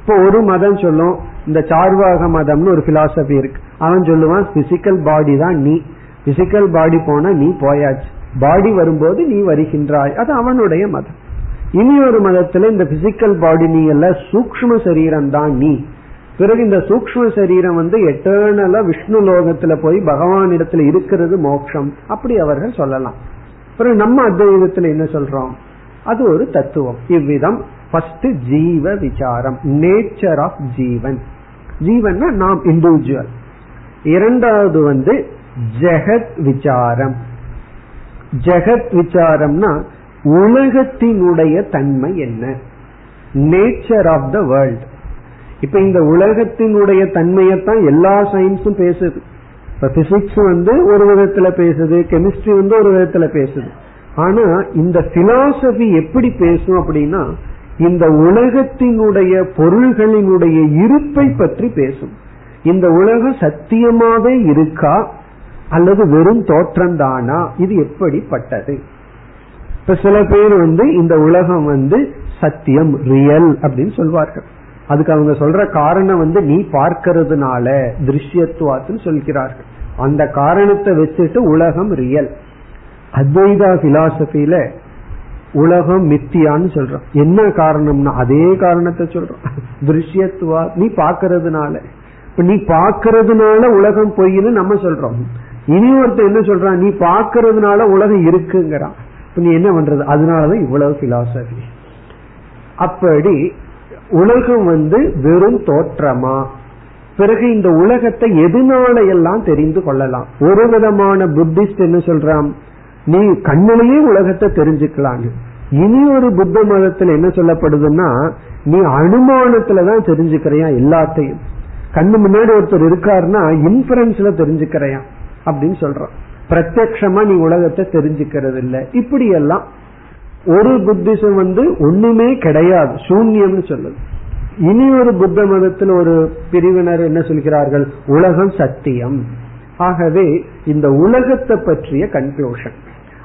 இப்போ ஒரு மதம் சொல்லும் இந்த சார்வாக மதம்னு ஒரு பிலாசபி இருக்கு. அவன் சொல்லுவான் பிசிக்கல் பாடி தான் நீ. பிசிக்கல் பாடி போனா நீ போயாச்சு. பாடி வரும்போது நீ வருகின்றாய். அது அவனுடைய மதம். இனி ஒரு மதத்துல இந்த பிசிக்கல் பாடி நீ எல்லாம் சூக்ம சரீரம் தான் நீ. பிறகு இந்த சூக்ம சரீரம் வந்து எட்டர்னலா விஷ்ணு லோகத்துல போய் பகவான் இடத்துல இருக்கிறது மோட்சம் அப்படி அவர்கள் சொல்லலாம். பிறகு நம்ம அத்வைதத்துல என்ன சொல்றோம்? அது ஒரு தத்துவம். இவ்விதம் ஃபர்ஸ்ட் ஜீவ விசாரம் நேச்சர் ஆஃப் ஜீவன். ஜீவன்னா நாம் இண்டிவிஜுவல் இரண்டாவது வந்து ஜெகத் விசாரம். ஜெகத் விசாரம்னா உலகத்தினுடைய தன்மை என்ன? நேச்சர் ஆஃப் த வேர்ல்ட் இப்ப இந்த உலகத்தினுடைய தன்மையத்தான் எல்லா சயின்ஸும் பேசுது. இப்ப பிசிக்ஸ் வந்து ஒரு விதத்துல பேசுது கெமிஸ்ட்ரி வந்து ஒரு விதத்துல பேசுது. ஆனா இந்த பிலாசபி எப்படி பேசும் அப்படின்னா இந்த உலகத்தினுடைய பொருள்களினுடைய இருப்பை பற்றி பேசும். இந்த உலகம் சத்தியமாவே இருக்கா அல்லது வெறும் தோற்றம் தானா இது எப்படிப்பட்டது? இப்ப சில பேர் வந்து இந்த உலகம் வந்து சத்தியம் ரியல் அப்படின்னு சொல்வார்கள். அதுக்கு அவங்க சொல்ற காரணம் வந்து நீ பார்க்கறதுனால திருஷ்யத்துவாத்துன்னு சொல்கிறார்கள். அந்த காரணத்தை வச்சுட்டு உலகம் ரியல் அத்வைதா பிலாசபில உலகம் மித்தியான்னு சொல்றோம். என்ன காரணம்னா அதே காரணத்தை சொல்றோம். திருஷ்யத்துவா நீ பாக்கிறதுனால இப்ப நீ பாக்கிறதுனால உலகம் பொய்ன்னு நம்ம சொல்றோம். இனி ஒருத்தர் என்ன சொல்றான்? நீ பாக்கிறதுனால உலகம் இருக்குங்கிறான். இப்ப நீ என்ன பண்றது? அதனாலதான் இவ்வளவு பிலாசபி அப்படி உலகம் வந்து வெறும் தோற்றமா? பிறகு இந்த உலகத்தை எதனால எல்லாம் தெரிந்து கொள்ளலாம்? ஒரு விதமான புத்திஸ்ட் என்ன சொல்றான்? நீ கண்ணிலேயே உலகத்தை தெரிஞ்சுக்கலாம் இனி ஒரு புத்த மதத்துல என்ன சொல்லப்படுதுன்னா நீ அனுமானத்துலதான் தெரிஞ்சுக்கிறியா எல்லாத்தையும். கண்ணு முன்னாடி ஒருத்தர் இருக்காருன்னா இன்ஃபரன்ஸ்ல தெரிஞ்சுக்கிறையா? அப்படின்னு சொல்றான். பிரத்யக்ஷமா நீ உலகத்தை தெரிஞ்சுக்கிறது இல்ல இப்படி எல்லாம் ஒரு புத்திசம் வந்து ஒண்ணுமே கிடையாது. சூன்யம்னு சொல்லுது. இனி ஒரு புத்த மதத்தில் ஒரு பிரிவினர் என்ன சொல்கிறார்கள்? உலகம் சத்தியம். ஆகவே இந்த உலகத்தை பற்றிய கன்க்ளூஷன்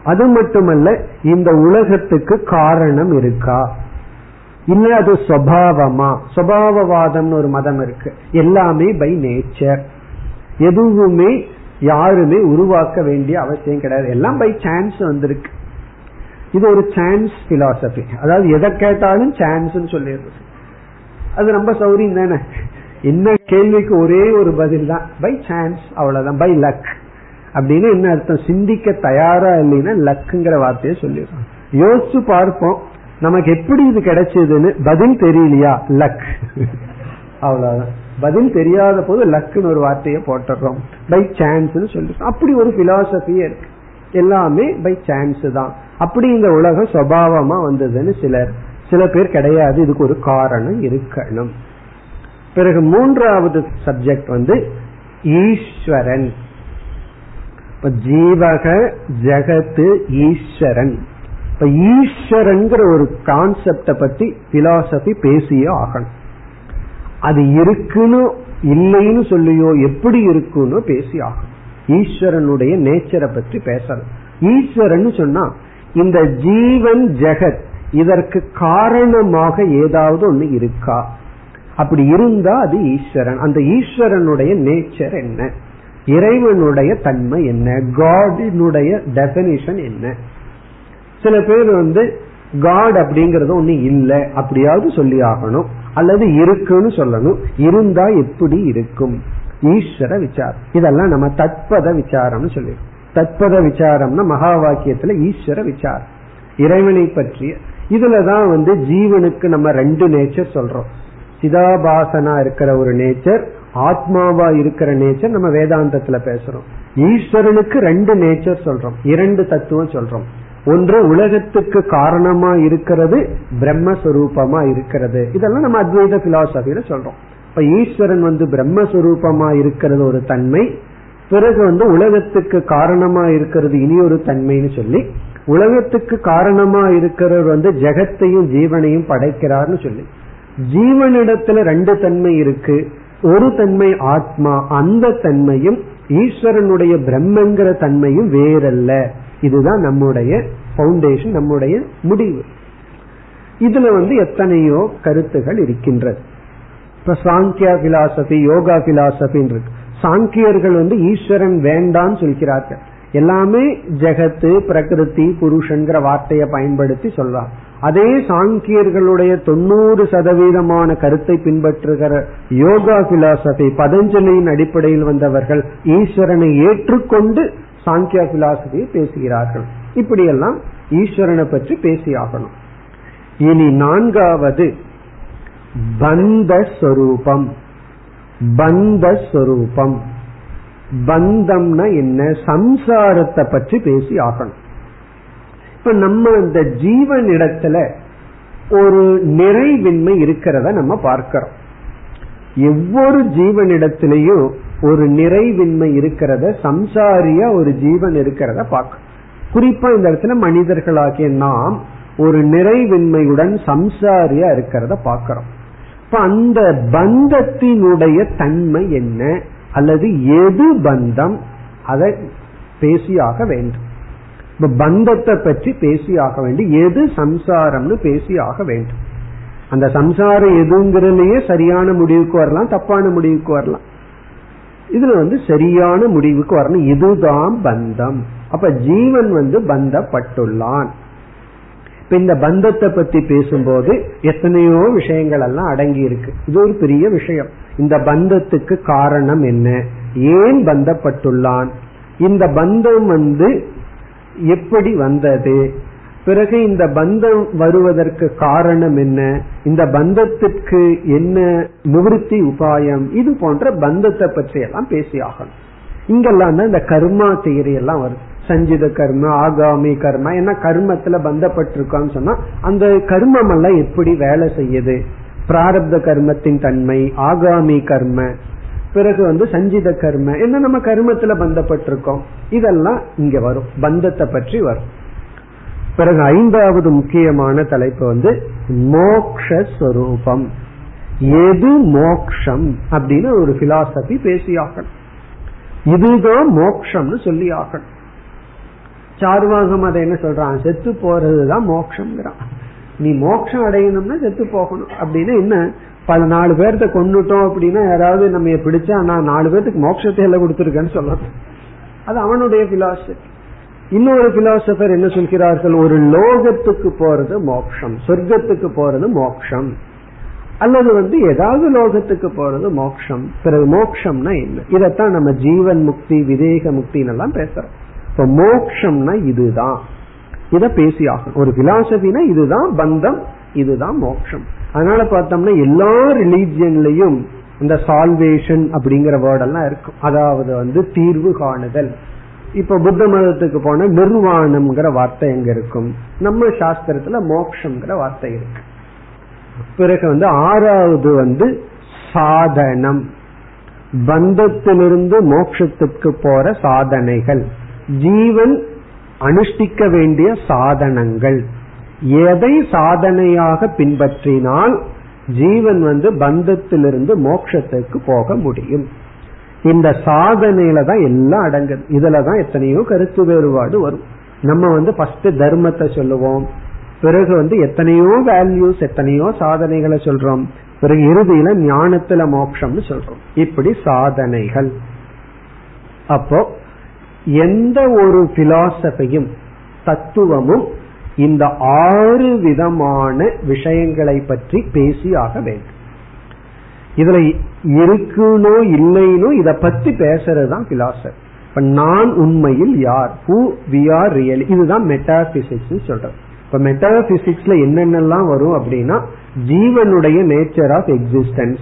அது மட்டுமல்ல இந்த உலகத்துக்கு காரணம் இருக்கா? இல்ல அது சுவாவமா? சுவாவவாதம்னு ஒரு மதம் இருக்கு. எல்லாமே பை நேச்சர் எதுவுமே யாருமே உருவாக்க வேண்டிய அவசியம் கிடையாது. எல்லாம் பை சான்ஸ் வந்திருக்கு. இது ஒரு சான்ஸ் பிலாசபி அதாவது எதை கேட்டாலும் சான்ஸ் சொல்லிடுறது. அது ரொம்ப சௌரியம் தானே? என்ன கேள்விக்கு ஒரே ஒரு பதில் தான். பை சான்ஸ் அவ்வளவுதான். பை லக் அப்படின்னு என்ன அர்த்தம்? சிந்திக்க தயாரா இல்லைன்னா லக்குங்கிற வார்த்தையை சொல்லிடுறோம். யோசிச்சு பார்ப்போம். நமக்கு எப்படி இது கிடைச்சதுன்னு? பதில் தெரியலையா? லக் அவ்வளவுதான். பதில் தெரியாத போது லக்குன்னு ஒரு வார்த்தையை போட்டுறோம் பை சான்ஸ் சொல்லிடுறோம். அப்படி ஒரு பிலாசபியே இருக்கு. எல்லாமே பை சான்ஸ் தான். அப்படி இந்த உலகம் சுவாவமா வந்ததுன்னு சிலர் சில பேர் கிடையாது இதுக்கு ஒரு காரணம் இருக்கணும். பிறகு மூன்றாவது சப்ஜெக்ட் வந்து ஈஸ்வரன். இப்ப ஜீவக ஜெகத்து ஈஸ்வரன். இப்ப ஈஸ்வரங்கிற ஒரு கான்செப்ட பத்தி பிலாசபி பேசியே ஆகணும். அது இருக்குன்னு இல்லைன்னு சொல்லியோ எப்படி இருக்குன்னு பேசி ஆகணும். ஈஸ்வரனுடைய நேச்சரை பற்றி பேசணும். ஈஸ்வரன் சொன்னா இந்த ஜீவன் ஜெகத் இதற்கு காரணமாக ஏதாவது ஒண்ணு இருக்கா? அப்படி இருந்தா அது ஈஸ்வரன். அந்த ஈஸ்வரனுடைய நேச்சர் என்ன? இறைவனுடைய தன்மை என்ன? காடினுடைய டெபனிஷன் என்ன? சில பேர் வந்து காட் அப்படிங்கறது ஒண்ணு இல்லை அப்படியாவது சொல்லி ஆகணும். அல்லது இருக்குன்னு சொல்லணும். இருந்தா எப்படி இருக்கும்? ஈஸ்வர விசாரம். இதெல்லாம் நம்ம தத்பத விசாரம்னு சொல்லி தத்பத விசாரம்னா மகா வாக்கியத்துல ஈஸ்வர விசாரம். இறைவனை பற்றிய. இதுலதான் வந்து ஜீவனுக்கு நம்ம ரெண்டு நேச்சர் சொல்றோம். சிதாபாசனா இருக்கிற ஒரு நேச்சர் ஆத்மாவா இருக்கிற நேச்சர் நம்ம வேதாந்தத்துல பேசுறோம். ஈஸ்வரனுக்கு ரெண்டு நேச்சர் சொல்றோம். இரண்டு தத்துவம் சொல்றோம். ஒன்று உலகத்துக்கு காரணமா இருக்கிறது பிரம்மஸ்வரூபமா இருக்கிறது. இதெல்லாம் நம்ம அத்வைத பிலாசபியில சொல்றோம். இப்ப ஈஸ்வரன் வந்து பிரம்மஸ்வரூபமா இருக்கிறது ஒரு தன்மை பிறகு வந்து உலகத்துக்கு காரணமா இருக்கிறது இனி ஒரு தன்மைன்னு சொல்லி உலகத்துக்கு காரணமா இருக்கிறவர் வந்து ஜெகத்தையும் ஜீவனையும் படைக்கிறார்னு சொல்லி. ஜீவனிடத்துல ரெண்டு தன்மை இருக்கு. ஒரு தன்மை ஆத்மா அந்த தன்மையும் ஈஸ்வரனுடைய பிரம்மங்கிற தன்மையும் வேறல்ல. இதுதான் நம்முடைய பவுண்டேஷன் நம்முடைய முடிவு. இதுல வந்து எத்தனையோ கருத்துகள் இருக்கின்றது. இப்ப சாங்கியா பிலாசபி யோகா பிலாசபின் இருக்கு. சாங்கியர்கள் வந்து ஈஸ்வரன் வேண்டான்னு சொல்கிறார்கள். எல்லாமே ஜெகத்து பிரகிருதி புருஷன்கிற வார்த்தையை பயன்படுத்தி சொல்றார். அதே சாங்கியர்களுடைய தொண்ணூறு சதவீதமான கருத்தை பின்பற்றுகிற யோகா பிலாசபி பதஞ்சலியின் அடிப்படையில் வந்தவர்கள் ஈஸ்வரனை ஏற்றுக்கொண்டு சாங்கியா பிலாசபியை பேசுகிறார்கள். இப்படியெல்லாம் ஈஸ்வரனை பற்றி பேசியாகணும். இனி நான்காவது பந்தஸ்வரூபம் பந்தஸ்வரூபம் பந்தம்னா என்ன? சம்சாரத்தை பற்றி பேசி ஆகணும். இப்ப நம்ம இந்த ஜீவன் இடத்துல ஒரு நிறைவின்மை இருக்கிறத நம்ம பார்க்கிறோம். ஒவ்வொரு ஜீவனிடத்திலையும் ஒரு நிறைவின்மை இருக்கிறத சம்சாரியா ஒரு ஜீவன் இருக்கிறத பார்க்க. குறிப்பா இந்த இடத்துல மனிதர்களாகிய நாம் ஒரு நிறைவின்மையுடன் சம்சாரியா இருக்கிறத பார்க்கிறோம். இப்ப அந்த பந்தத்தினுடைய தன்மை என்ன? அல்லது எது பந்தம்? அதை பேசியாக வேண்டும். இப்ப பந்தத்தை பற்றி பேசியாக வேண்டும். எது சம்சாரம்னு பேசியாக வேண்டும். அந்த சம்சாரம் எதுங்கிறதுலயே சரியான முடிவுக்கு வரலாம் தப்பான முடிவுக்கு வரலாம். இதுல வந்து சரியான முடிவுக்கு வரணும். இதுதான் பந்தம். அப்ப ஜீவன் வந்து பந்தப்பட்டுள்ளான். இப்ப இந்த பந்தத்தை பத்தி பேசும்போது எத்தனையோ விஷயங்கள் எல்லாம் அடங்கி இருக்கு இது ஒரு பெரிய விஷயம். இந்த பந்தத்துக்கு காரணம் என்ன? ஏன் பந்தப்பட்டுள்ளான்? இந்த பந்தம் வந்து எப்படி வந்தது? பிறகு இந்த பந்தம் வருவதற்கு காரணம் என்ன? இந்த பந்தத்திற்கு என்ன நிவர்த்தி உபாயம்? இது போன்ற பந்தத்தை பற்றி எல்லாம் பேசி ஆகணும் இங்கெல்லாம் தான் இந்த கர்மா தியரி எல்லாம் வருது. சஞ்சித கர்ம ஆகாமி கர்மா என்ன கர்மத்துல பந்தப்பட்டிருக்கான்னு சொன்னா அந்த கர்மம் எல்லாம் எப்படி வேலை செய்யுது? பிராரப்த கர்மத்தின் தன்மை ஆகாமி கர்ம பிறகு வந்து சஞ்சித கர்ம என்ன நம்ம கர்மத்துல பந்தப்பட்டிருக்கோம்? இதெல்லாம் இங்க வரும் பந்தத்தை பற்றி வரும். பிறகு ஐந்தாவது முக்கியமான தலைப்பு வந்து மோக்ஷஸ்வரூபம். எது மோக்ஷம் அப்படின்னு ஒரு பிலாசபி பேசி ஆகணும் இதுதான் மோக்ஷம்னு சொல்லி ஆகணும் சார்வாகம் அதை என்ன சொல்றான்? செத்து போறதுதான் மோக்ஷம்ங்கிறான் நீ மோட்சம் அடையணும்னா செத்து போகணும். அப்படின்னு என்ன? பல நாலு பேர்த்த கொண்டுட்டோம் அப்படின்னா யாராவது நம்ம பிடிச்சா நான் நாலு பேர்த்துக்கு மோட்சத்தை எல்லாம் கொடுத்துருக்கேன்னு சொல்லணும் அது அவனுடைய பிலாசபி இன்னொரு பிலாசபர் என்ன சொல்கிறார்கள்? ஒரு லோகத்துக்கு போறது மோக்ஷம் சொர்க்கத்துக்கு போறது மோக்ஷம். அல்லது வந்து ஏதாவது லோகத்துக்கு போறது மோக்ஷம். பிறகு மோக்ஷம்னா என்ன? இதைத்தான் நம்ம ஜீவன் முக்தி விதேக முக்தின்னு எல்லாம் பேசுறோம். இப்ப மோக்ஷம்னா இதுதான். இத பேசி ஆகும் ஒரு பிலாசபினா இதுதான் பந்தம் இதுதான் மோக்ஷம். அதனால பார்த்தோம்னா எல்லா ரிலீஜியன்லயும் இந்த சால்வேஷன் அப்படிங்கிற வேர்டெல்லாம் இருக்கும். அதாவது வந்து தீர்வு காணுதல். இப்ப புத்த மதத்துக்கு போன நிர்வாணம்ங்கிற வார்த்தை எங்க இருக்கும்? நம்ம சாஸ்திரத்துல மோக்ஷங்கிற வார்த்தை இருக்கு. பிறகு வந்து ஆறாவது வந்து சாதனம். பந்தத்திலிருந்து மோட்சத்துக்கு போற சாதனைகள். ஜீவன் அனுஷ்டிக்க வேண்டிய சாதனங்கள். எதை சாதனையாக பின்பற்றினால் ஜீவன் வந்து பந்தத்திலிருந்து மோட்சத்துக்கு போக முடியும். இந்த சாதனையில தான் எல்லாம் அடங்குது இதுலதான் எத்தனையோ கருத்து வேறுபாடு வரும். நம்ம வந்து ஃபர்ஸ்ட் தர்மத்தை சொல்லுவோம். பிறகு வந்து எத்தனையோ வேல்யூஸ் எத்தனையோ சாதனைகளை சொல்றோம். பிறகு இறுதியில ஞானத்துல மோட்சம்னு சொல்றோம். இப்படி சாதனைகள். அப்போ எந்த ஒரு பிலாசபியும் தத்துவமும் இந்த ஆறு விதமான விஷயங்களை பற்றி பேசி ஆக வேண்டும். இதுல இருக்குனோ இல்லைனோ இத பத்தி பேசுறதுதான் பிலாசபி இப்ப நான் உண்மையில் யார்? ஹூ வி ஆர் ரியல் இதுதான் மெட்டாபிசிக்ஸ் சொல்றோம். இப்ப மெட்டாபிசிக்ஸ்ல என்னென்னலாம் வரும் அப்படின்னா ஜீவனுடைய நேச்சர் ஆஃப் எக்ஸிஸ்டன்ஸ்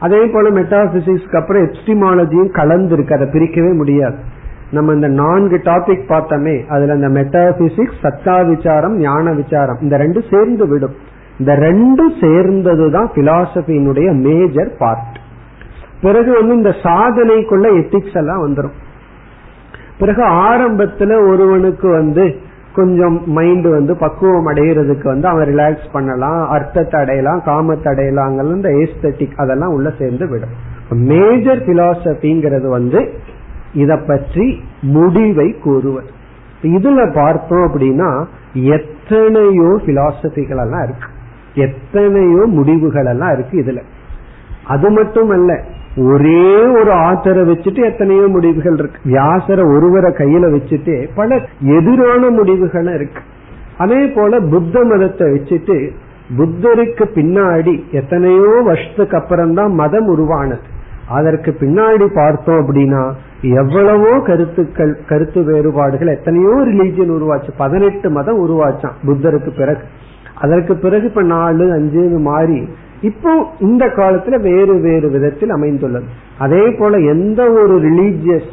அதே போல மெட்டாபிசிக்ஸ்க்கு அப்புறம் எப்டிமாலஜியும் கலந்து இருக்கு அதை பிரிக்கவே முடியாது. நம்ம இந்த நான்கு டாபிக் பார்த்தோமே அதுல இந்த மெட்டாபிசிக்ஸ் சத்தா விசாரம் ஞான விசாரம் இந்த ரெண்டு சேர்ந்து விடும். இந்த ரெண்டும் சேர்ந்ததுதான் பிலாசபியினுடைய மேஜர் பார்ட் பிறகு வந்து இந்த சாதனைக்குள்ள எத்திக்ஸ் எல்லாம் வந்துடும் பிறகு ஆரம்பத்துல ஒருவனுக்கு வந்து கொஞ்சம் மைண்ட் வந்து பக்குவம் அடைகிறதுக்கு வந்து அவன் ரிலாக்ஸ் பண்ணலாம் அர்த்தத்தை அடையலாம் காமத்தை அடையலாம் இந்த ஏஸ்தட்டிக் அதெல்லாம் உள்ள சேர்ந்து விடும். மேஜர் பிலாசபிங்கிறது வந்து இத பற்றி முடிவை கூறுவது இதுல பார்த்தோம் அப்படின்னா எத்தனையோ பிலாசபிகள் எல்லாம் இருக்கு. எத்தனையோ முடிவுகள் எல்லாம் இருக்கு இதுல. அது மட்டும் அல்ல ஒரே ஒரு ஆத்தரை வச்சுட்டு எத்தனையோ முடிவுகள் இருக்கு. வியாசர ஒருவரை கையில வச்சுட்டு பல எதிரான முடிவுகள் இருக்கு. அதே போல புத்த மதத்தை வச்சுட்டு புத்தருக்கு பின்னாடி எத்தனையோ வருஷத்துக்கு அப்புறம் தான் மதம் உருவானது. அதற்கு பின்னாடி பார்த்தோம் அப்படின்னா எவ்வளவோ கருத்துக்கள் கருத்து வேறுபாடுகள் எத்தனையோ ரிலீஜியன் உருவாச்சு. பதினெட்டு மதம் உருவாச்சான் புத்தருக்கு பிறகு. அதற்கு பிறகு இப்ப நாலு அஞ்சு மாறி இப்போ இந்த காலத்துல வேறு வேறு விதத்தில் அமைந்துள்ளது. அதே போல எந்த ஒரு ரிலீஜியஸ்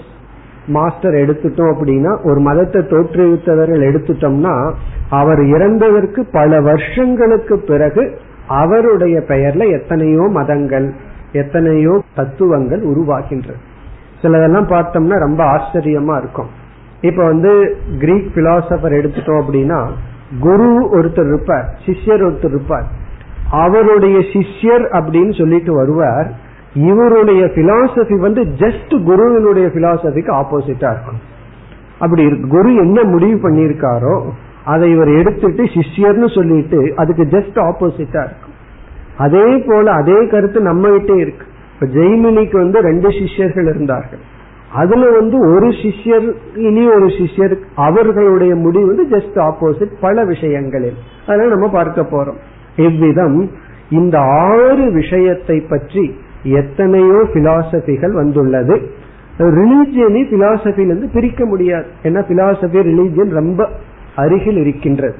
மாஸ்டர் எடுத்துட்டோம் அப்படின்னா ஒரு மதத்தை தோற்றுவித்தவர்கள் எடுத்துட்டோம்னா அவர் இறந்ததற்கு பல வருஷங்களுக்கு பிறகு அவருடைய பெயர்ல எத்தனையோ மதங்கள் எத்தனையோ தத்துவங்கள் உருவாகின்றது சிலதெல்லாம் பார்த்தோம்னா ரொம்ப ஆச்சரியமா இருக்கும். இப்ப வந்து கிரீக் பிலாசபர் எடுத்துட்டோம் அப்படின்னா குரு ஒருத்தர் இருப்பார் சிஷ்யர் ஒருத்தர் இருப்பார். அவருடைய சிஷ்யர் அப்படின்னு சொல்லிட்டு வருவார். இவருடைய பிலாசபி வந்து ஜஸ்ட் குருவினுடைய பிலாசபிக்கு ஆப்போசிட்டா இருக்கும். அப்படி இருக்கு. குரு என்ன முடிவு பண்ணியிருக்காரோ அதை இவர் எடுத்துட்டு சிஷ்யர்னு சொல்லிட்டு அதுக்கு ஜஸ்ட் ஆப்போசிட்டா இருக்கும். அதே போல அதே கருத்து நம்ம கிட்டே இருக்கு. இப்ப ஜெய்மினிக்கு வந்து ரெண்டு சிஷ்யர்கள் இருந்தார்கள். அதுல வந்து ஒரு சிஷ்யர் இனி ஒரு சிஷ்யர் அவர்களுடைய முடிவு வந்து ஜஸ்ட் ஆப்போசிட் பல விஷயங்களில். அதனால நம்ம பார்க்க போறோம். இவ்விதம் இந்த ஆறு விஷயத்தை பற்றி எத்தனையோ பிலாசபிகள் வந்துள்ளது. ரிலீஜியனை பிலாசபிலிருந்து பிரிக்க முடியாது. ஏன்னா பிலாசபி ரிலீஜியன் ரொம்ப அருகில் இருக்கின்றது.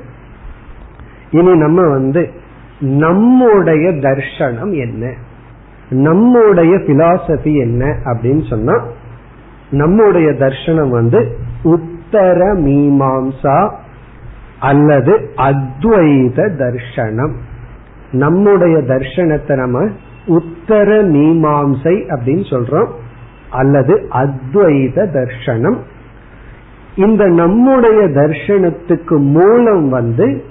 இனி நம்ம வந்து நம்முடைய தர்ஷனம் என்ன? நம்முடைய பிலாசபி என்ன அப்படின்னு சொன்னா நம்முடைய தர்ஷனம் வந்து உத்தர மீமாம்சா அல்லது அத்வைத தர்ஷனம். நம்முடைய தர்ஷனத்தை நம்ம உத்தர மீமாம்சை அப்படின்னு சொல்றோம் அல்லது அத்வைத தர்ஷனம். இந்த நம்முடைய தர்ஷனத்துக்கு மூலம் வந்து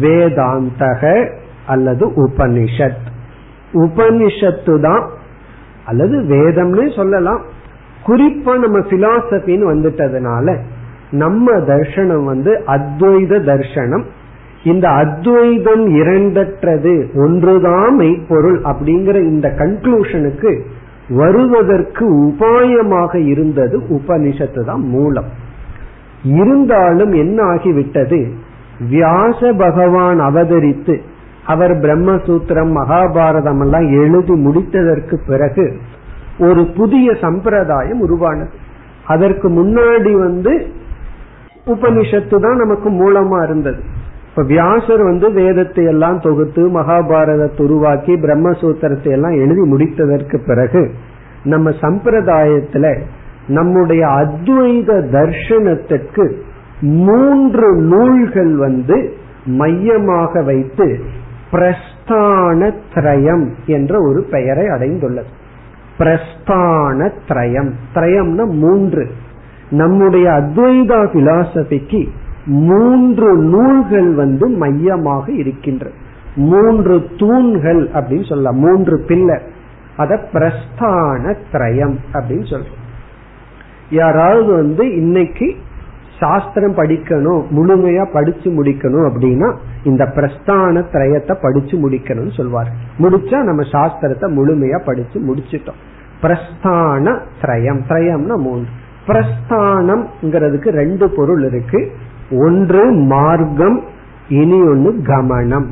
வேதாந்தக அல்லது உபனிஷத். உபனிஷத்து தான் அல்லது வேதம்னு சொல்லலாம். குறிப்பா நம்ம பிலாசபின்னு வந்துட்டதுனால நம்ம தர்ஷனம் வந்து அத்வைத தர்ஷனம். இந்த அத்வைதம் இரண்டற்றது ஒன்றுதான் மெய்ப்பொருள் அப்படிங்கிற இந்த கன்க்ளூஷனுக்கு வருவதற்கு உபாயமாக இருந்தது உபனிஷத்து தான் மூலம். இருந்தாலும் என்ன ஆகிவிட்டது? வியாச பகவான் அவதரித்து அவர் பிரம்மசூத்திரம் மகாபாரதம் எல்லாம் எழுதி முடித்ததற்கு பிறகு ஒரு புதிய சம்பிரதாயம் உருவானது. அதற்கு முன்னாடி வந்து உபனிஷத்து தான் நமக்கு மூலமா இருந்தது. இப்ப வியாசர் வந்து வேதத்தை எல்லாம் தொகுத்து மகாபாரதத்தை உருவாக்கி பிரம்மசூத்திரத்தை எல்லாம் எழுதி முடித்ததற்கு பிறகு நம்ம சம்பிரதாயத்துல நம்முடைய அத்வைத தர்ஷனத்திற்கு மூன்று நூல்கள் வந்து மையமாக வைத்து பிரஸ்தான திரயம் என்ற ஒரு பெயரை அடைந்துள்ளது. பிரஸ்தான திரயம் திரயம்னா மூன்று. நம்முடைய அத்வைதா பிலாசபிக்கு மூன்று நூல்கள் வந்து மையமாக இருக்கின்ற. மூன்று தூண்கள் அப்படின்னு சொல்லலாம். மூன்று பில்லர் அத பிரஸ்தான திரயம் அப்படின்னு சொல்றோம். யாராவது வந்து இன்னைக்கு சாஸ்திரம் படிக்கணும் முழுமையா படிச்சு முடிக்கணும் அப்படின்னா இந்த பிரஸ்தான திரயத்தை படிச்சு முடிக்கணும்னு சொல்வார். முடிச்சா நம்ம சாஸ்திரத்தை முழுமையா படிச்சு முடிச்சிட்டோம். பிரஸ்தான திரயம் திரயம்னா மூன்று. பிரஸ்தானம்ங்கிறதுக்கு ரெண்டு பொருள் இருக்கு. ஒன்று மார்க்கம் இனி ஒன்னு கமனம்.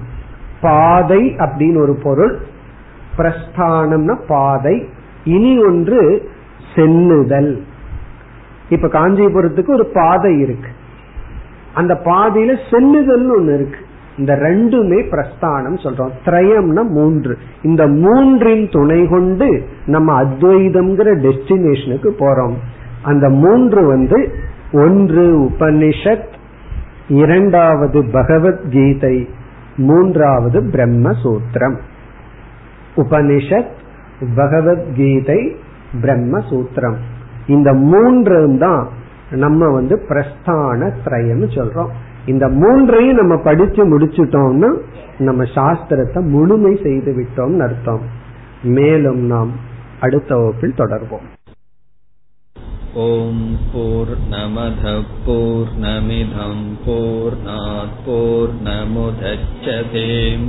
பாதை அப்படின்னு ஒரு பொருள். பிரஸ்தானம்னா பாதை. இனி ஒன்று செல்லுதல் இப்ப காஞ்சிபுரத்துக்கு ஒரு பாதை இருக்கு. அந்த பாதையில செல்லுதல் ஒண்ணு இருக்கு. இந்த ரெண்டுமே பிரஸ்தானம் சொல்றோம். திரயம்னா மூன்று. இந்த மூன்றின் துணை கொண்டு நம்ம அத்வைதம்ங்கிற டெஸ்டினேஷனுக்கு போறோம். அந்த மூன்று வந்து ஒன்று உபனிஷத் இரண்டாவது பகவத்கீதை மூன்றாவது பிரம்மசூத்திரம். உபனிஷத் பகவத்கீதை பிரம்மசூத்திரம். இந்த மூன்று தான் நம்ம வந்து பிரஸ்தான திரயம்னு சொல்றோம். இந்த மூன்றையும் நம்ம படிச்சு முடிச்சுட்டோம்னா நம்ம சாஸ்திரத்தை முழுமை செய்து விட்டோம்னு அர்த்தம். மேலும் நாம் அடுத்த வகுப்பில் தொடர்வோம். ஓம் போர் நமத போர் நமிதம் போர் போர் நமுதச்சதேம்